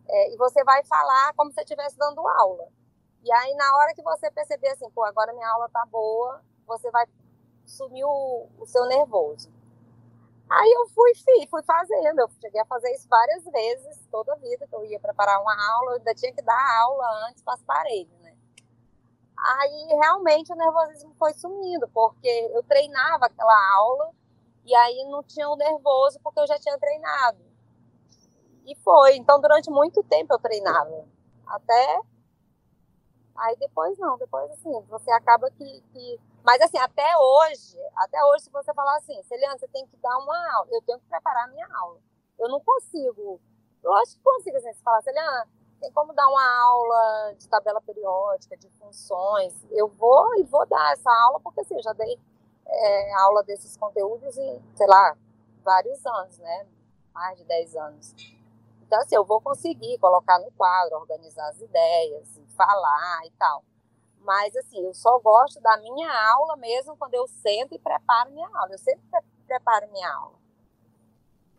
C: É, e você vai falar como se estivesse dando aula. E aí, na hora que você perceber assim, pô, agora minha aula tá boa, você vai sumir o, o seu nervoso. Aí eu fui, fui, fui fazendo, eu cheguei a fazer isso várias vezes, toda a vida que eu ia preparar uma aula, eu ainda tinha que dar aula antes para as paredes? Aí realmente o nervosismo foi sumindo, porque eu treinava aquela aula e aí não tinha o nervoso porque eu já tinha treinado. E foi. Então, durante muito tempo eu treinava. Até. Aí depois não, depois assim, você acaba que, que. Mas assim, até hoje, até hoje, se você falar assim, Celiana, você tem que dar uma aula, eu tenho que preparar a minha aula. Eu não consigo. Lógico que consigo, assim, você fala, Celiana, tem como dar uma aula de tabela periódica, de funções. Eu vou e vou dar essa aula, porque assim, eu já dei é, aula desses conteúdos em, sei lá, vários anos, né? Mais de 10 anos. Então, assim, eu vou conseguir colocar no quadro, organizar as ideias, falar e tal. Mas, assim, eu só gosto da minha aula mesmo quando eu sento e preparo minha aula. Eu sempre preparo minha aula.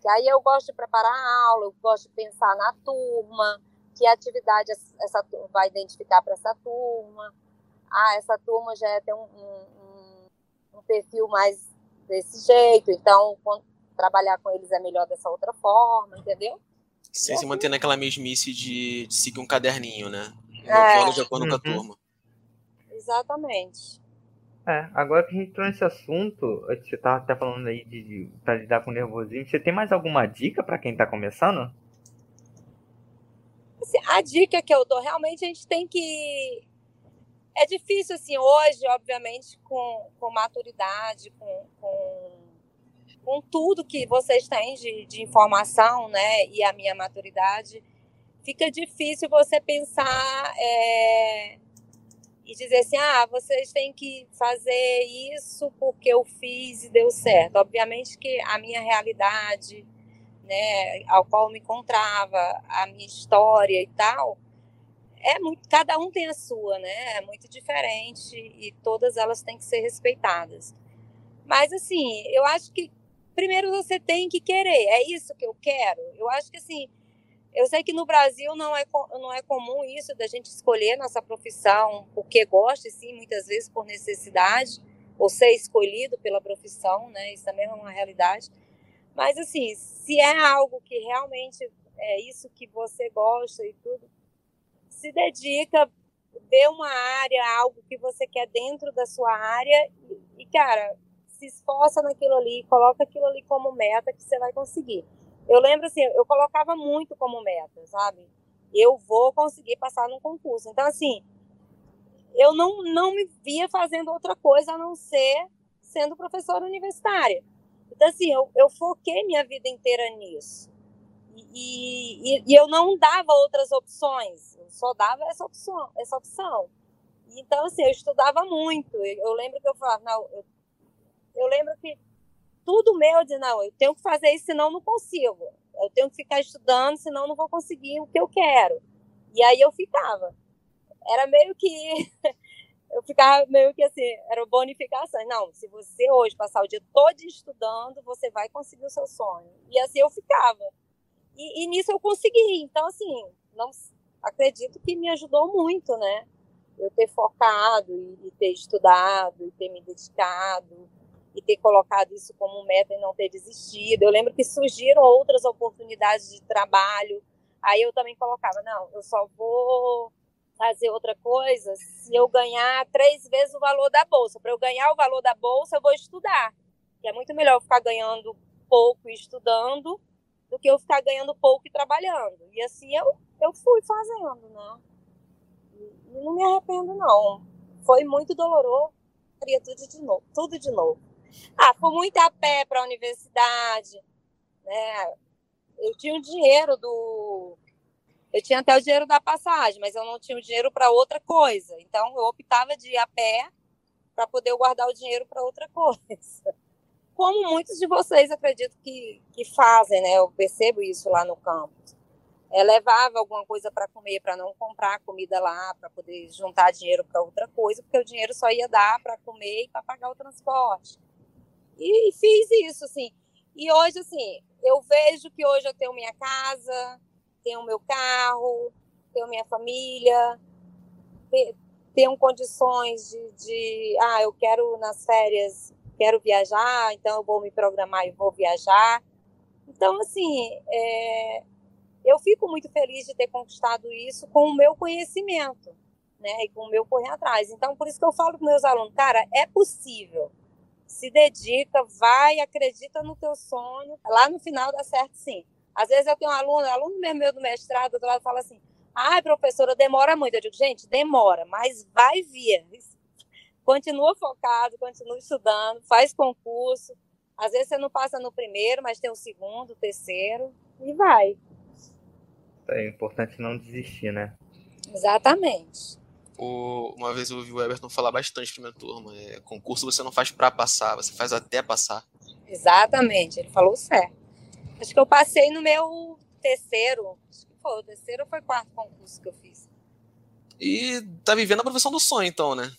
C: Que aí eu gosto de preparar a aula, eu gosto de pensar na turma, que atividade essa turma vai identificar para essa turma. Ah, essa turma já é, tem um, um um perfil mais desse jeito, então trabalhar com eles é melhor dessa outra forma, entendeu?
A: Sem se manter naquela mesmice de, de seguir um caderninho, né? É. de acordo uhum. com a uhum. turma.
C: Exatamente.
B: É, agora que a gente entrou nesse assunto, você tá até falando aí de, de pra lidar com nervosismo, você tem mais alguma dica para quem tá começando?
C: Assim, a dica que eu dou, realmente a gente tem que. É difícil, assim, hoje, obviamente, com, com maturidade, com, com, com tudo que vocês têm de, de informação, né, e a minha maturidade, fica difícil você pensar. É e dizer assim: ah, vocês têm que fazer isso porque eu fiz e deu certo. Obviamente que a minha realidade, né, ao qual eu me encontrava, a minha história e tal, é muito, cada um tem a sua, né? É muito diferente e todas elas têm que ser respeitadas. Mas assim, eu acho que primeiro você tem que querer. É isso que eu quero. Eu acho que assim, eu sei que no Brasil não é, não é comum isso da gente escolher nossa profissão porque gosta, sim, muitas vezes por necessidade, ou ser escolhido pela profissão, né? Isso também é uma realidade. Mas, assim, se é algo que realmente é isso que você gosta e tudo, se dedica, vê uma área, algo que você quer dentro da sua área e, cara, se esforça naquilo ali, coloca aquilo ali como meta que você vai conseguir. Eu lembro assim, eu colocava muito como meta, sabe? Eu vou conseguir passar num concurso. Então, assim, eu não, não me via fazendo outra coisa a não ser sendo professora universitária. Então, assim, eu, eu foquei minha vida inteira nisso. E, e, e, eu não dava outras opções, eu só dava essa opção. Essa opção. Então, assim, eu estudava muito. Eu, eu lembro que eu falava, não, eu, eu lembro que tudo meu, de não, eu tenho que fazer isso, senão não consigo. Eu tenho que ficar estudando, senão não vou conseguir o que eu quero. E aí eu ficava. Era meio que. eu ficava meio que assim, era bonificação. Não, se você hoje passar o dia todo estudando, você vai conseguir o seu sonho. E assim eu ficava. E, e nisso eu consegui. Então, assim, não acredito que me ajudou muito, né? Eu ter focado e, e ter estudado e ter me dedicado e ter colocado isso como meta e não ter desistido. Eu lembro que surgiram outras oportunidades de trabalho, aí eu também colocava, não, eu só vou fazer outra coisa se eu ganhar três vezes o valor da bolsa. Para eu ganhar o valor da bolsa, eu vou estudar. Que é muito melhor ficar ganhando pouco e estudando do que eu ficar ganhando pouco e trabalhando. E assim eu, eu fui fazendo, né? E não me arrependo, não. Foi muito doloroso. Faria tudo de novo, tudo de novo. Ah, fui muito a pé para a universidade, né? Eu tinha o dinheiro do. Eu tinha até o dinheiro da passagem, mas eu não tinha o dinheiro para outra coisa. Então eu optava de ir a pé para poder guardar o dinheiro para outra coisa. Como muitos de vocês acredito que, que fazem, né? Eu percebo isso lá no campus. É, levava alguma coisa para comer, para não comprar comida lá, para poder juntar dinheiro para outra coisa, porque o dinheiro só ia dar para comer e para pagar o transporte. E, fiz isso, assim. E hoje, assim, eu vejo que hoje eu tenho minha casa, tenho meu carro, tenho minha família, tenho condições de, de, ah, eu quero nas férias, quero viajar, então eu vou me programar e vou viajar. Então, assim, é, eu fico muito feliz de ter conquistado isso com o meu conhecimento, né, e com o meu correr atrás. Então, por isso que eu falo para meus alunos, cara, é possível se dedica, vai, acredita no teu sonho. Lá no final dá certo sim. Às vezes eu tenho um aluno, aluno mesmo meu do mestrado, do lado fala assim: ai, professora, demora muito. Eu digo, gente, demora, mas vai vir. Continua focado, continua estudando, faz concurso. Às vezes você não passa no primeiro, mas tem o segundo, o terceiro, e vai.
B: É importante não desistir, né?
C: Exatamente.
A: O, uma vez eu ouvi o Everton falar bastante pra minha turma. É, concurso você não faz para passar, você faz até passar.
C: Exatamente, ele falou certo. Acho que eu passei no meu terceiro, acho que foi o terceiro ou foi o quarto concurso que eu fiz.
A: E tá vivendo a profissão do sonho, então, né?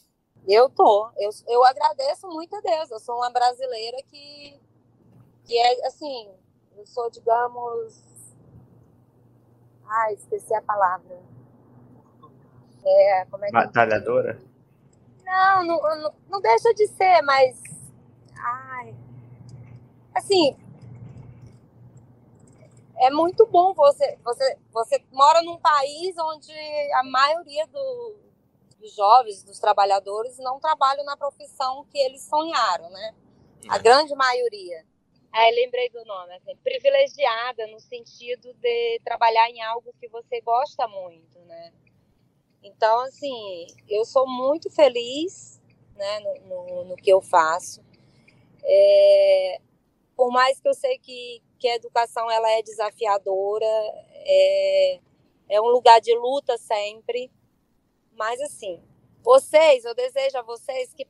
C: Eu tô. Eu, eu agradeço muito a Deus. Eu sou uma brasileira que, que é assim, eu sou, digamos. Ai, esqueci a palavra é, como é que
B: Batalhadora?
C: Não, não, não, não deixa de ser, mas. Ai. Assim. É muito bom você, você, você mora num país onde a maioria do, dos jovens, dos trabalhadores, não trabalham na profissão que eles sonharam, né? A é. grande maioria. Aí lembrei do nome, assim, privilegiada no sentido de trabalhar em algo que você gosta muito, né? Então, assim, eu sou muito feliz né, no, no, no que eu faço. É, por mais que eu sei que, que a educação ela é desafiadora, é, é um lugar de luta sempre, mas assim, vocês, eu desejo a vocês que,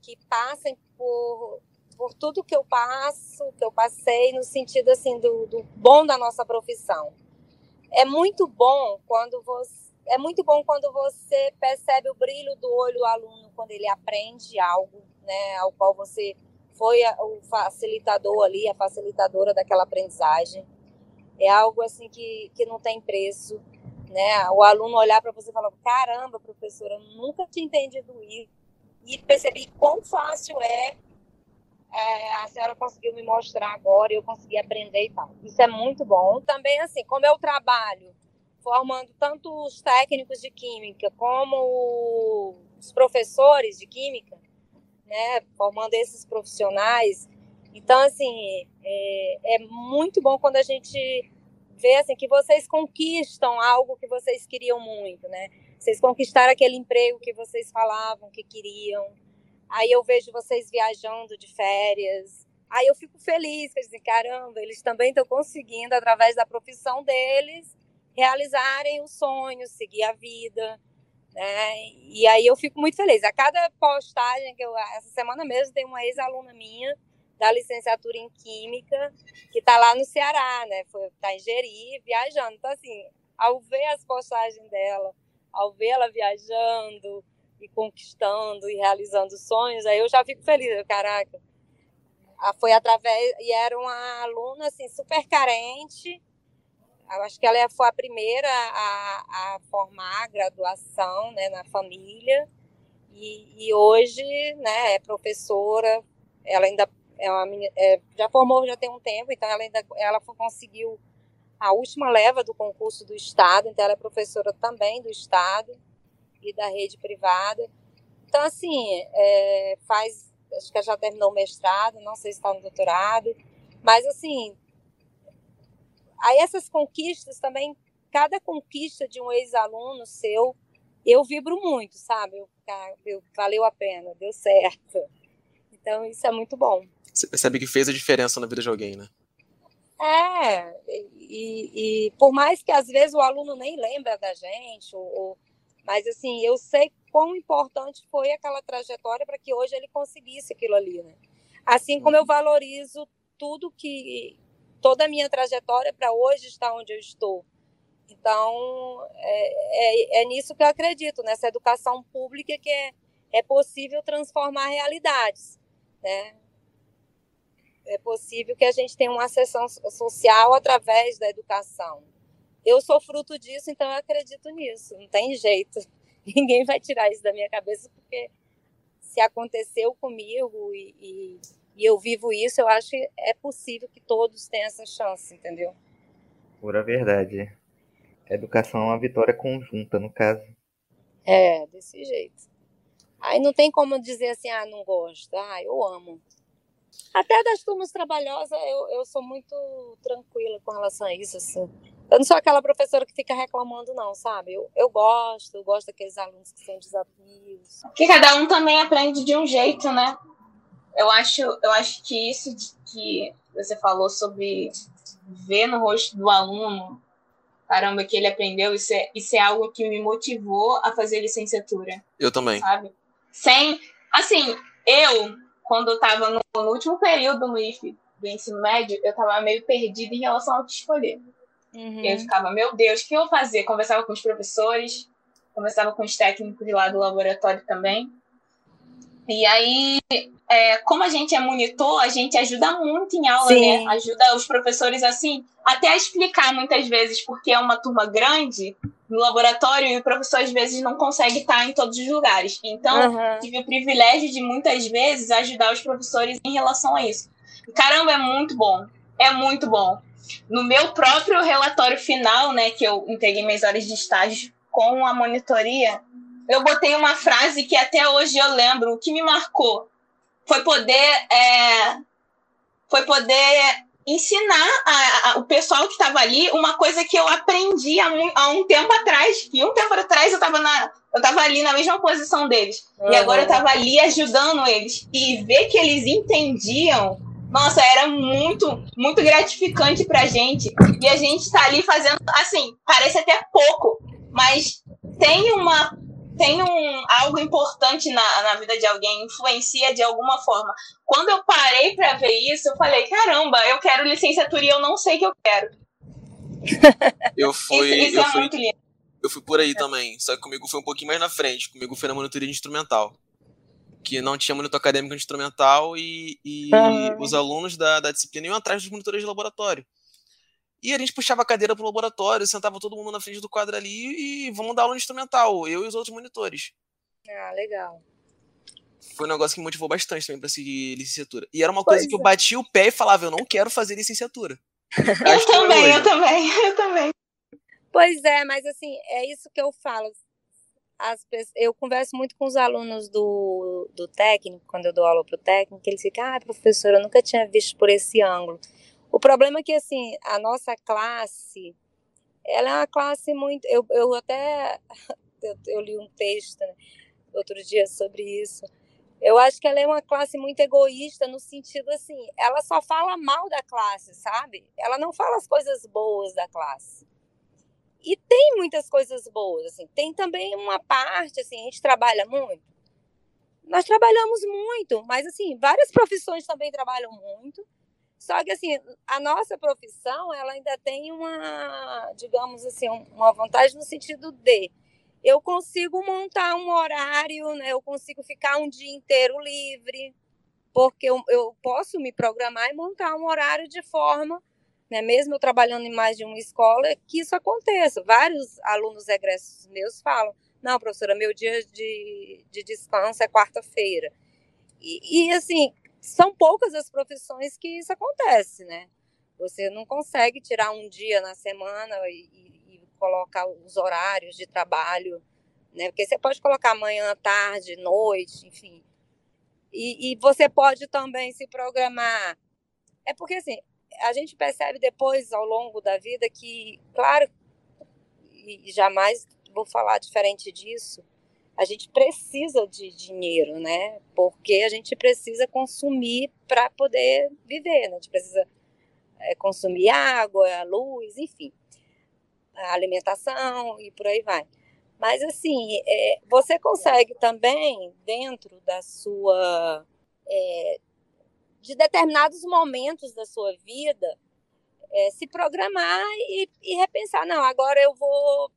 C: que passem por por tudo que eu passo, que eu passei, no sentido assim do, do bom da nossa profissão. É muito bom quando você é muito bom quando você percebe o brilho do olho do aluno quando ele aprende algo, né, ao qual você foi o facilitador ali, a facilitadora daquela aprendizagem. É algo assim que, que não tem preço, né? O aluno olhar para você e falar: "Caramba, professora, nunca tinha entendido isso". E percebi quão fácil é é, a senhora conseguiu me mostrar agora eu consegui aprender e tal. Isso é muito bom. Também, assim, como eu trabalho formando tanto os técnicos de química como os professores de química, né, formando esses profissionais. Então, assim, é, é muito bom quando a gente vê assim que vocês conquistam algo que vocês queriam muito, né? Vocês conquistaram aquele emprego que vocês falavam que queriam Aí eu vejo vocês viajando de férias. Aí eu fico feliz, dizer, caramba, eles também estão conseguindo, através da profissão deles, realizarem os sonhos, seguir a vida. Né? E aí eu fico muito feliz. A cada postagem que eu. Essa semana mesmo tem uma ex-aluna minha da licenciatura em Química, que está lá no Ceará, né? Está em Jeri, viajando. Então, assim, ao ver as postagens dela, ao ver ela viajando, e conquistando e realizando sonhos, aí eu já fico feliz. Caraca, foi através. E era uma aluna assim, super carente. Eu acho que ela foi a primeira a, a formar a graduação né, na família. E, e, hoje né, é professora, ela ainda é uma, é, já formou já tem um tempo, então ela ainda ela conseguiu a última leva do concurso do Estado, então ela é professora também do Estado e da rede privada. Então, assim, é, faz, acho que já terminou o mestrado, não sei se está no doutorado, mas, assim, aí essas conquistas também, cada conquista de um ex-aluno seu, eu vibro muito, sabe? Eu, eu, valeu a pena, deu certo. Então, isso é muito bom.
A: Você percebe que fez a diferença na vida de alguém, né?
C: É, e, e por mais que às vezes o aluno nem lembra da gente, ou, ou mas assim, eu sei quão importante foi aquela trajetória para que hoje ele conseguisse aquilo ali, né? Assim como eu uhum. valorizo tudo que toda a minha trajetória para hoje estar onde eu estou. Então, é, é, é, nisso que eu acredito, nessa educação pública que é, é possível transformar realidades, né? É possível que a gente tenha uma ascensão social através da educação eu sou fruto disso, então eu acredito nisso. Não tem jeito. Ninguém vai tirar isso da minha cabeça, porque se aconteceu comigo e, e, e eu vivo isso, eu acho que é possível que todos tenham essa chance, entendeu?
B: Pura verdade. A educação é uma vitória conjunta, no caso.
C: É, desse jeito. Aí não tem como dizer assim, ah, não gosto, ah, eu amo. Até das turmas trabalhosas, eu, eu sou muito tranquila com relação a isso, assim. Eu não sou aquela professora que fica reclamando, não, sabe? Eu, eu gosto, eu gosto daqueles alunos que têm desafios.
D: Que cada um também aprende de um jeito, né? Eu acho, eu acho que isso que você falou sobre ver no rosto do aluno, caramba, que ele aprendeu, isso é, isso é algo que me motivou a fazer licenciatura.
A: Eu também.
D: Sabe? Sem. Assim, eu, quando eu tava no, no último período no IFE do ensino médio, eu tava meio perdida em relação ao que escolher. Uhum. Eu ficava, meu Deus, o que eu vou fazer? Conversava com os professores, conversava com os técnicos lá do laboratório também. E aí, é, como a gente é monitor, a gente ajuda muito em aula, Sim. né? Ajuda os professores, assim, até a explicar muitas vezes, porque é uma turma grande no laboratório e o professor às vezes não consegue estar em todos os lugares. Então, uhum. tive o privilégio de muitas vezes ajudar os professores em relação a isso. E, caramba, é muito bom. É muito bom. no meu próprio relatório final, né, que eu entreguei minhas horas de estágio com a monitoria, eu botei uma frase que até hoje eu lembro, o que me marcou foi poder é, foi poder ensinar a, a, o pessoal que estava ali uma coisa que eu aprendi há um, há um tempo atrás. E um tempo atrás eu estava na eu estava ali na mesma posição deles. Uhum. E agora eu estava ali ajudando eles. E ver que eles entendiam, nossa, era muito, muito gratificante para a gente. E a gente está ali fazendo, assim, parece até pouco, mas tem uma tem um, algo importante na, na vida de alguém, influencia de alguma forma. Quando eu parei para ver isso, eu falei: caramba, eu quero licenciatura e eu não sei que eu quero.
A: Eu fui. Isso, isso eu é fui, muito lindo. Eu fui por aí também, só que comigo foi um pouquinho mais na frente. Comigo foi na monitoria de instrumental. Que não tinha monitor acadêmico de instrumental e, e uhum. os alunos da, da disciplina iam atrás dos monitores de laboratório. E a gente puxava a cadeira pro laboratório, sentava todo mundo na frente do quadro ali e vamos dar aula instrumental, eu e os outros monitores.
C: Ah, legal.
A: Foi um negócio que me motivou bastante também para seguir licenciatura. E era uma pois coisa que eu é. batia o pé e falava, eu não quero fazer licenciatura.
D: eu também, eu também, eu também.
C: Pois é, mas assim, é isso que eu falo. As, eu converso muito com os alunos do, do técnico, quando eu dou aula para o técnico, eles ficam, ah, professora, eu nunca tinha visto por esse ângulo. O problema é que, assim, a nossa classe, ela é uma classe muito... Eu, eu até... Eu, eu li um texto né, outro dia sobre isso. Eu acho que ela é uma classe muito egoísta no sentido assim, ela só fala mal da classe, sabe? Ela não fala as coisas boas da classe. E tem muitas coisas boas, assim. Tem também uma parte, assim, a gente trabalha muito. Nós trabalhamos muito, mas, assim, várias profissões também trabalham muito. Só que, assim, a nossa profissão, ela ainda tem uma, digamos assim, uma vantagem no sentido de eu consigo montar um horário, né? Eu consigo ficar um dia inteiro livre, porque eu, eu posso me programar e montar um horário de forma né, mesmo eu trabalhando em mais de uma escola, que isso aconteça. Vários alunos egressos meus falam: não, professora, meu dia de, de descanso é quarta-feira. E, e, assim, são poucas as profissões que isso acontece, né? Você não consegue tirar um dia na semana e, e, colocar os horários de trabalho, né? Porque você pode colocar manhã, tarde, noite, enfim. E, e você pode também se programar. É porque, assim, a gente percebe depois, ao longo da vida, que, claro, e jamais vou falar diferente disso, a gente precisa de dinheiro, né? Porque a gente precisa consumir para poder viver, né? A gente precisa é, consumir água, luz, enfim, alimentação e por aí vai. Mas, assim, é, você consegue também, dentro da sua é, de determinados momentos da sua vida, é, se programar e, e, repensar, não, agora eu vou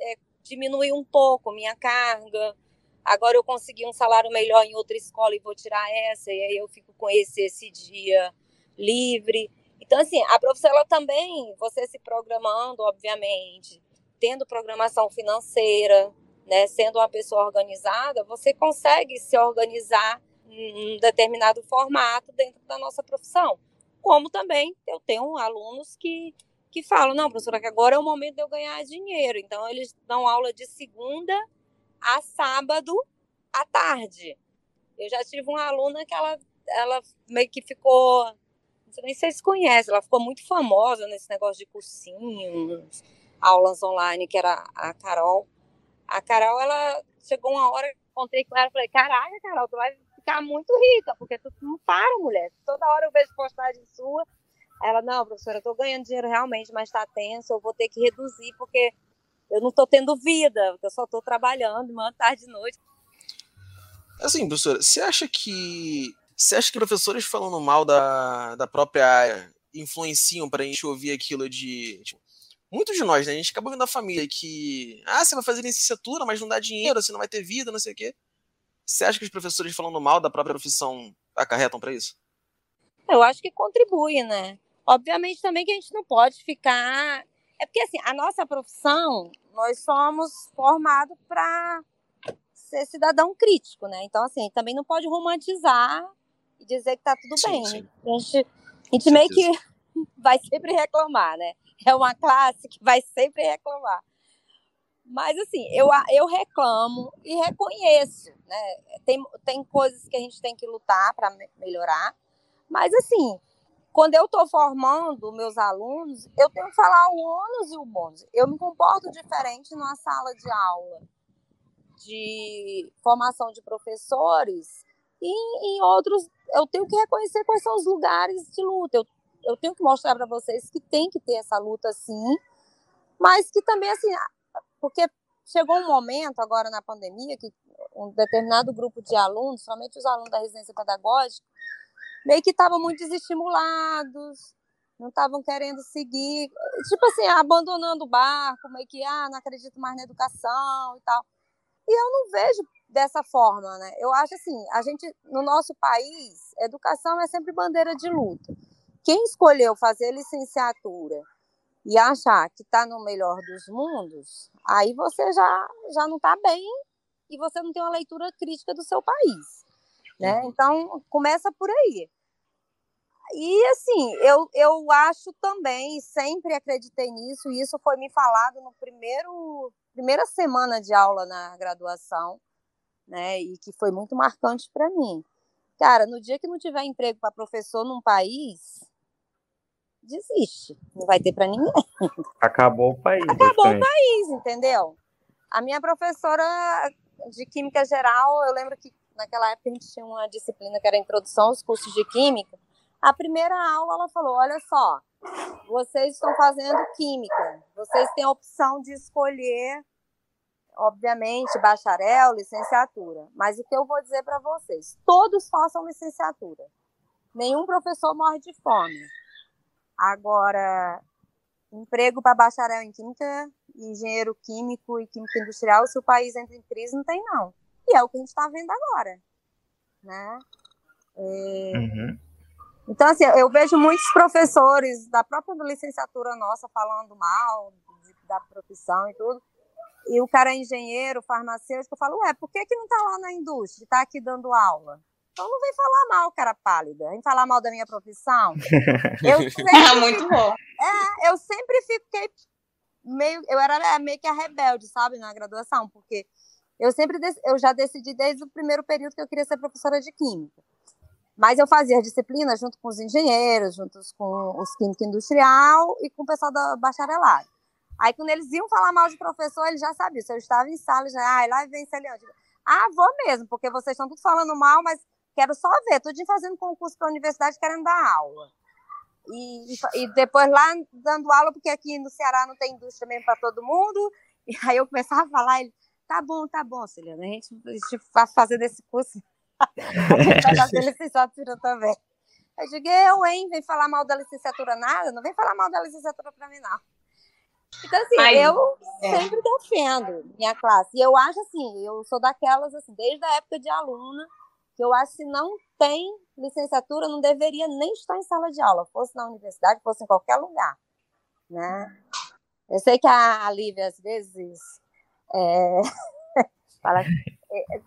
C: é, diminuir um pouco minha carga, agora eu consegui um salário melhor em outra escola e vou tirar essa, e aí eu fico com esse, esse dia livre. Então, assim, a profissão, ela também, você se programando, obviamente, tendo programação financeira, né, sendo uma pessoa organizada, você consegue se organizar um determinado formato dentro da nossa profissão. Como também eu tenho alunos que, que falam, não, professora, que agora é o momento de eu ganhar dinheiro. Então, eles dão aula de segunda a sábado à tarde. Eu já tive uma aluna que ela, ela meio que ficou, não sei nem se vocês conhecem, ela ficou muito famosa nesse negócio de cursinhos, aulas online, que era a Carol. A Carol, ela chegou uma hora, contei com ela, falei, caraca, Carol, tu vai ficar muito rica, porque tu não para, mulher. Toda hora eu vejo postagem sua. Ela, não, professora, eu tô ganhando dinheiro realmente, mas tá tenso, eu vou ter que reduzir, porque eu não tô tendo vida, eu só tô trabalhando, manhã, tarde e noite.
A: Assim, professora, você acha que. Você acha que professores falando mal da, da própria área influenciam para a gente ouvir aquilo de. Tipo, muitos de nós, né? A gente acaba vendo a família que. Ah, você vai fazer licenciatura, mas não dá dinheiro, você não vai ter vida, não sei o quê. Você acha que os professores falando mal da própria profissão acarretam para isso?
C: Eu acho que contribui, né? Obviamente também que a gente não pode ficar. É porque assim, a nossa profissão, nós somos formados para ser cidadão crítico, né? Então, assim, também não pode romantizar e dizer que tá tudo sim, bem. Sim. A gente, a gente meio que vai sempre reclamar, né? É uma classe que vai sempre reclamar. Mas, assim, eu, eu reclamo e reconheço, né? Tem, tem coisas que a gente tem que lutar para melhorar, mas, assim, quando eu estou formando meus alunos, eu tenho que falar o ônus e o bônus. Eu me comporto diferente numa sala de aula de formação de professores e em outros eu tenho que reconhecer quais são os lugares de luta. Eu, eu tenho que mostrar para vocês que tem que ter essa luta sim, mas que também assim, porque chegou um momento agora na pandemia que um determinado grupo de alunos, somente os alunos da residência pedagógica, meio que estavam muito desestimulados, não estavam querendo seguir, tipo assim, abandonando o barco, meio que, ah, não acredito mais na educação e tal. E eu não vejo dessa forma, né? Eu acho assim, a gente, no nosso país, educação é sempre bandeira de luta. Quem escolheu fazer licenciatura e achar que está no melhor dos mundos, aí você já, já não está bem e você não tem uma leitura crítica do seu país. Né? Uhum. Então, começa por aí. E assim, eu, eu acho também, sempre acreditei nisso, e isso foi me falado no primeiro primeira semana de aula na graduação, né? E que foi muito marcante para mim. Cara, no dia que não tiver emprego para professor num país, desiste. Não vai ter para ninguém.
B: Acabou o país.
C: Acabou o país, entendeu? A minha professora de Química Geral, eu lembro que naquela época a gente tinha uma disciplina que era Introdução aos Cursos de Química. A primeira aula ela falou: olha só, vocês estão fazendo Química, vocês têm a opção de escolher, obviamente, bacharel, licenciatura. Mas o que eu vou dizer para vocês: todos façam licenciatura. Nenhum professor morre de fome. Agora, emprego para bacharel em Química, engenheiro químico e química industrial, se o país entra em crise, não tem não. E é o que a gente está vendo agora. Né? É... Uhum. Então, assim, eu vejo muitos professores da própria licenciatura nossa falando mal da profissão e tudo. E o cara é engenheiro, farmacêutico, eu falo, ué, por que, que não está lá na indústria, está aqui dando aula? Então não vem falar mal, cara pálida, vem falar mal da minha profissão.
D: Eu sempre, é muito bom.
C: É, eu sempre fiquei meio, eu era meio que a rebelde, sabe, na graduação, porque eu sempre, eu já decidi desde o primeiro período que eu queria ser professora de química. Mas eu fazia disciplinas junto com os engenheiros, junto com os químicos industrial e com o pessoal da bacharelado. Aí, quando eles iam falar mal de professor, eles já sabiam. Se eu estava em sala, já, ah, lá vem Celiane. Ah, vou mesmo, porque vocês estão tudo falando mal, mas quero só ver, tudo fazendo concurso para a universidade, querendo dar aula. E, e, depois lá dando aula, porque aqui no Ceará não tem indústria mesmo para todo mundo. E aí eu começava a falar, ele, tá bom, tá bom, Celiane, a gente, vai fazer desse curso fazer licenciatura também. Eu digo, eu, hein? Vem falar mal da licenciatura nada? Não vem falar mal da licenciatura para mim, não. Então, assim, Ai, eu é. sempre defendo minha classe. E eu acho assim, eu sou daquelas, assim, desde a época de aluna, que eu acho que se não tem licenciatura, não deveria nem estar em sala de aula, fosse na universidade, fosse em qualquer lugar. Né? Eu sei que a Lívia, às vezes, é... fala é,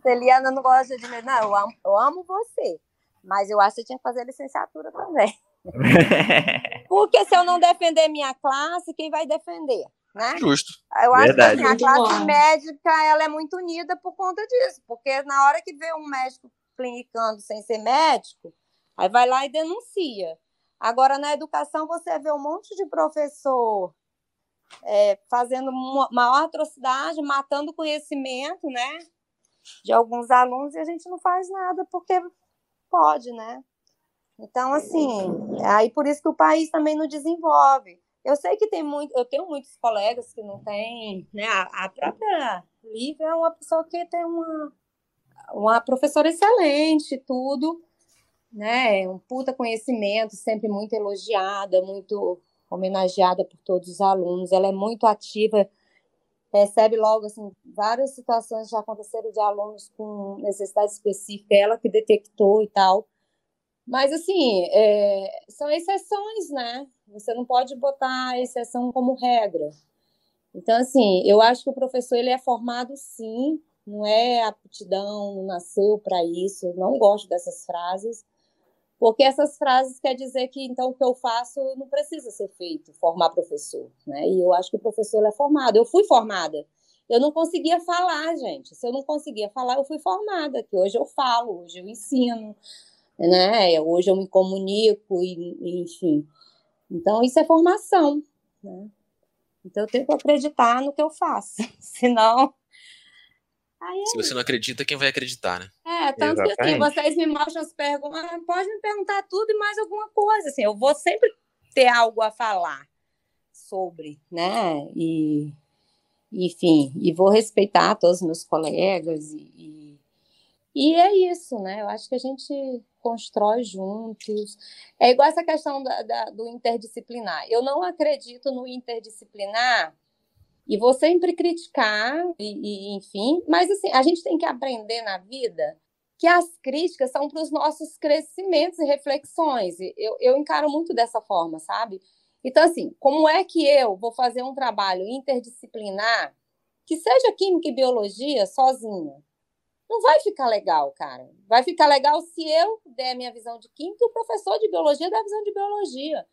C: Celiana não gosta de mim. Não, eu amo, eu amo você. Mas eu acho que você tinha que fazer licenciatura também. Porque se eu não defender minha classe, quem vai defender? Né?
A: Justo.
C: Eu acho Verdade. que assim, a classe bom. médica ela é muito unida por conta disso. Porque na hora que vê um médico clinicando sem ser médico, aí vai lá e denuncia. Agora, na educação, você vê um monte de professor é, fazendo maior atrocidade, matando conhecimento, né? De alguns alunos e a gente não faz nada porque pode, né? Então, assim, aí por isso que o país também não desenvolve. Eu sei que tem muito, eu tenho muitos colegas que não têm, né? A, a própria Lívia é uma pessoa que tem uma, uma professora excelente, tudo, né? Um puta conhecimento, sempre muito elogiada, muito homenageada por todos os alunos. Ela é muito ativa percebe logo assim várias situações já aconteceram de alunos com necessidade específica, ela que detectou e tal. Mas assim, é, são exceções, né? Você não pode botar a exceção como regra. Então assim, eu acho que o professor ele é formado sim, não é aptidão, nasceu para isso. Não gosto dessas frases, Porque essas frases quer dizer que então o que eu faço não precisa ser feito, formar professor, né? E eu acho que o professor é formado. Eu fui formada. Eu não conseguia falar, gente. Se eu não conseguia falar, eu fui formada, que hoje eu falo, hoje eu ensino, né? Hoje eu me comunico e, enfim. Então isso é formação, né? Então eu tenho que acreditar no que eu faço. Senão
A: é Se você não acredita, quem vai acreditar, né?
C: É, tanto Exatamente. que assim, vocês me mostram as perguntas, ah, pode me perguntar tudo e mais alguma coisa, assim, eu vou sempre ter algo a falar sobre, né? E, enfim, e vou respeitar todos os meus colegas e, e, e é isso, né? Eu acho que a gente constrói juntos. É igual essa questão da, da, do interdisciplinar. Eu não acredito no interdisciplinar e vou sempre criticar, e, e, enfim, mas assim, a gente tem que aprender na vida que as críticas são para os nossos crescimentos e reflexões. Eu, eu encaro muito dessa forma, sabe? Então, assim, como é que eu vou fazer um trabalho interdisciplinar que seja química e biologia sozinha? Não vai ficar legal, cara. Vai ficar legal se eu der a minha visão de química e o professor de biologia der a visão de biologia.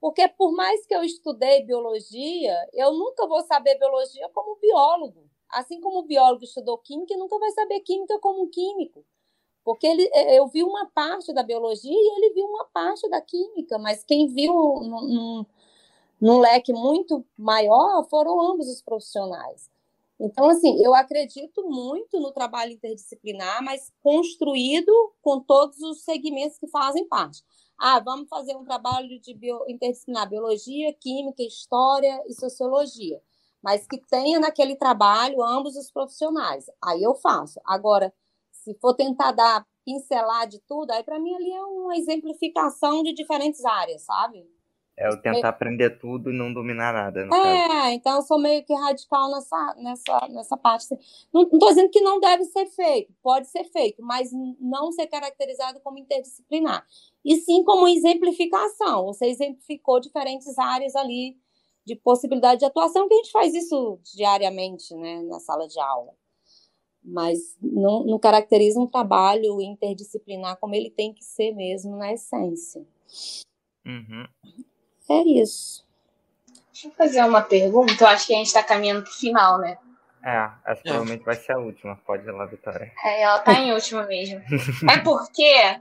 C: Porque por mais que eu estudei biologia, eu nunca vou saber biologia como biólogo. Assim como o biólogo estudou química, nunca vai saber química como químico. Porque ele, é, eu vi uma parte da biologia e ele viu uma parte da química, mas quem viu num, num leque muito maior foram ambos os profissionais. Então, assim, eu acredito muito no trabalho interdisciplinar, mas construído com todos os segmentos que fazem parte. Ah, vamos fazer um trabalho de bio, interdisciplinar, biologia, química, história e sociologia. Mas que tenha naquele trabalho ambos os profissionais. Aí eu faço. Agora, se for tentar dar pincelar de tudo, aí para mim ali é uma exemplificação de diferentes áreas, sabe?
B: É eu tentar aprender tudo e não dominar nada. é,
C: caso. então eu sou meio que radical nessa, nessa, nessa parte. Não estou dizendo que não deve ser feito, pode ser feito, mas não ser caracterizado como interdisciplinar. E sim como exemplificação. Você exemplificou diferentes áreas ali de possibilidade de atuação, que a gente faz isso diariamente né, na sala de aula. Mas não, não caracteriza um trabalho interdisciplinar como ele tem que ser mesmo na essência.
B: Uhum.
C: É isso.
D: Deixa eu fazer uma pergunta. Eu acho que a gente está caminhando para o final, né?
B: É, essa provavelmente vai ser a última. Pode ir lá, Vitória.
D: É, ela tá em última mesmo. é porque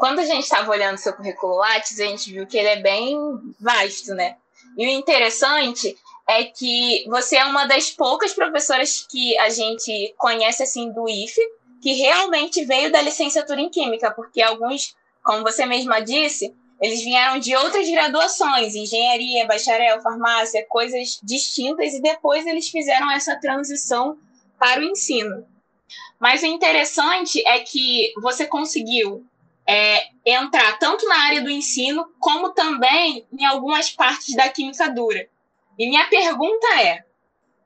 D: quando a gente estava olhando seu currículo Lattes, a gente viu que ele é bem vasto, né? E o interessante é que você é uma das poucas professoras que a gente conhece assim do IFE que realmente veio da licenciatura em Química, porque alguns, como você mesma disse, eles vieram de outras graduações, engenharia, bacharel, farmácia, coisas distintas, e depois eles fizeram essa transição para o ensino. Mas o interessante é que você conseguiu é, entrar tanto na área do ensino, como também em algumas partes da química dura. E minha pergunta é,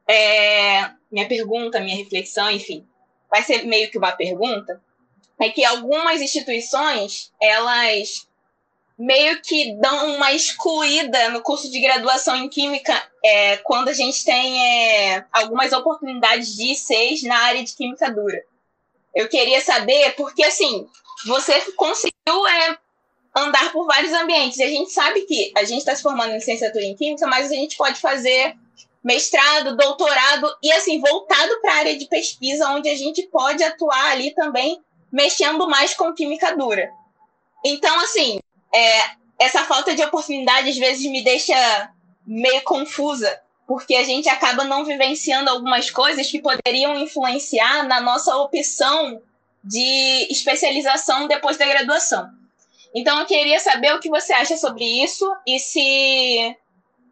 D: é minha pergunta, minha reflexão, enfim, vai ser meio que uma pergunta, é que algumas instituições, elas meio que dão uma excluída no curso de graduação em Química é, quando a gente tem é, algumas oportunidades de ICs na área de Química dura. Eu queria saber, porque assim, você conseguiu é, andar por vários ambientes. E a gente sabe que a gente está se formando em licenciatura em Química, mas a gente pode fazer mestrado, doutorado e assim, voltado para a área de pesquisa, onde a gente pode atuar ali também mexendo mais com química dura. Então, assim, é, essa falta de oportunidade às vezes me deixa meio confusa, porque a gente acaba não vivenciando algumas coisas que poderiam influenciar na nossa opção de especialização depois da graduação. Então, eu queria saber o que você acha sobre isso e se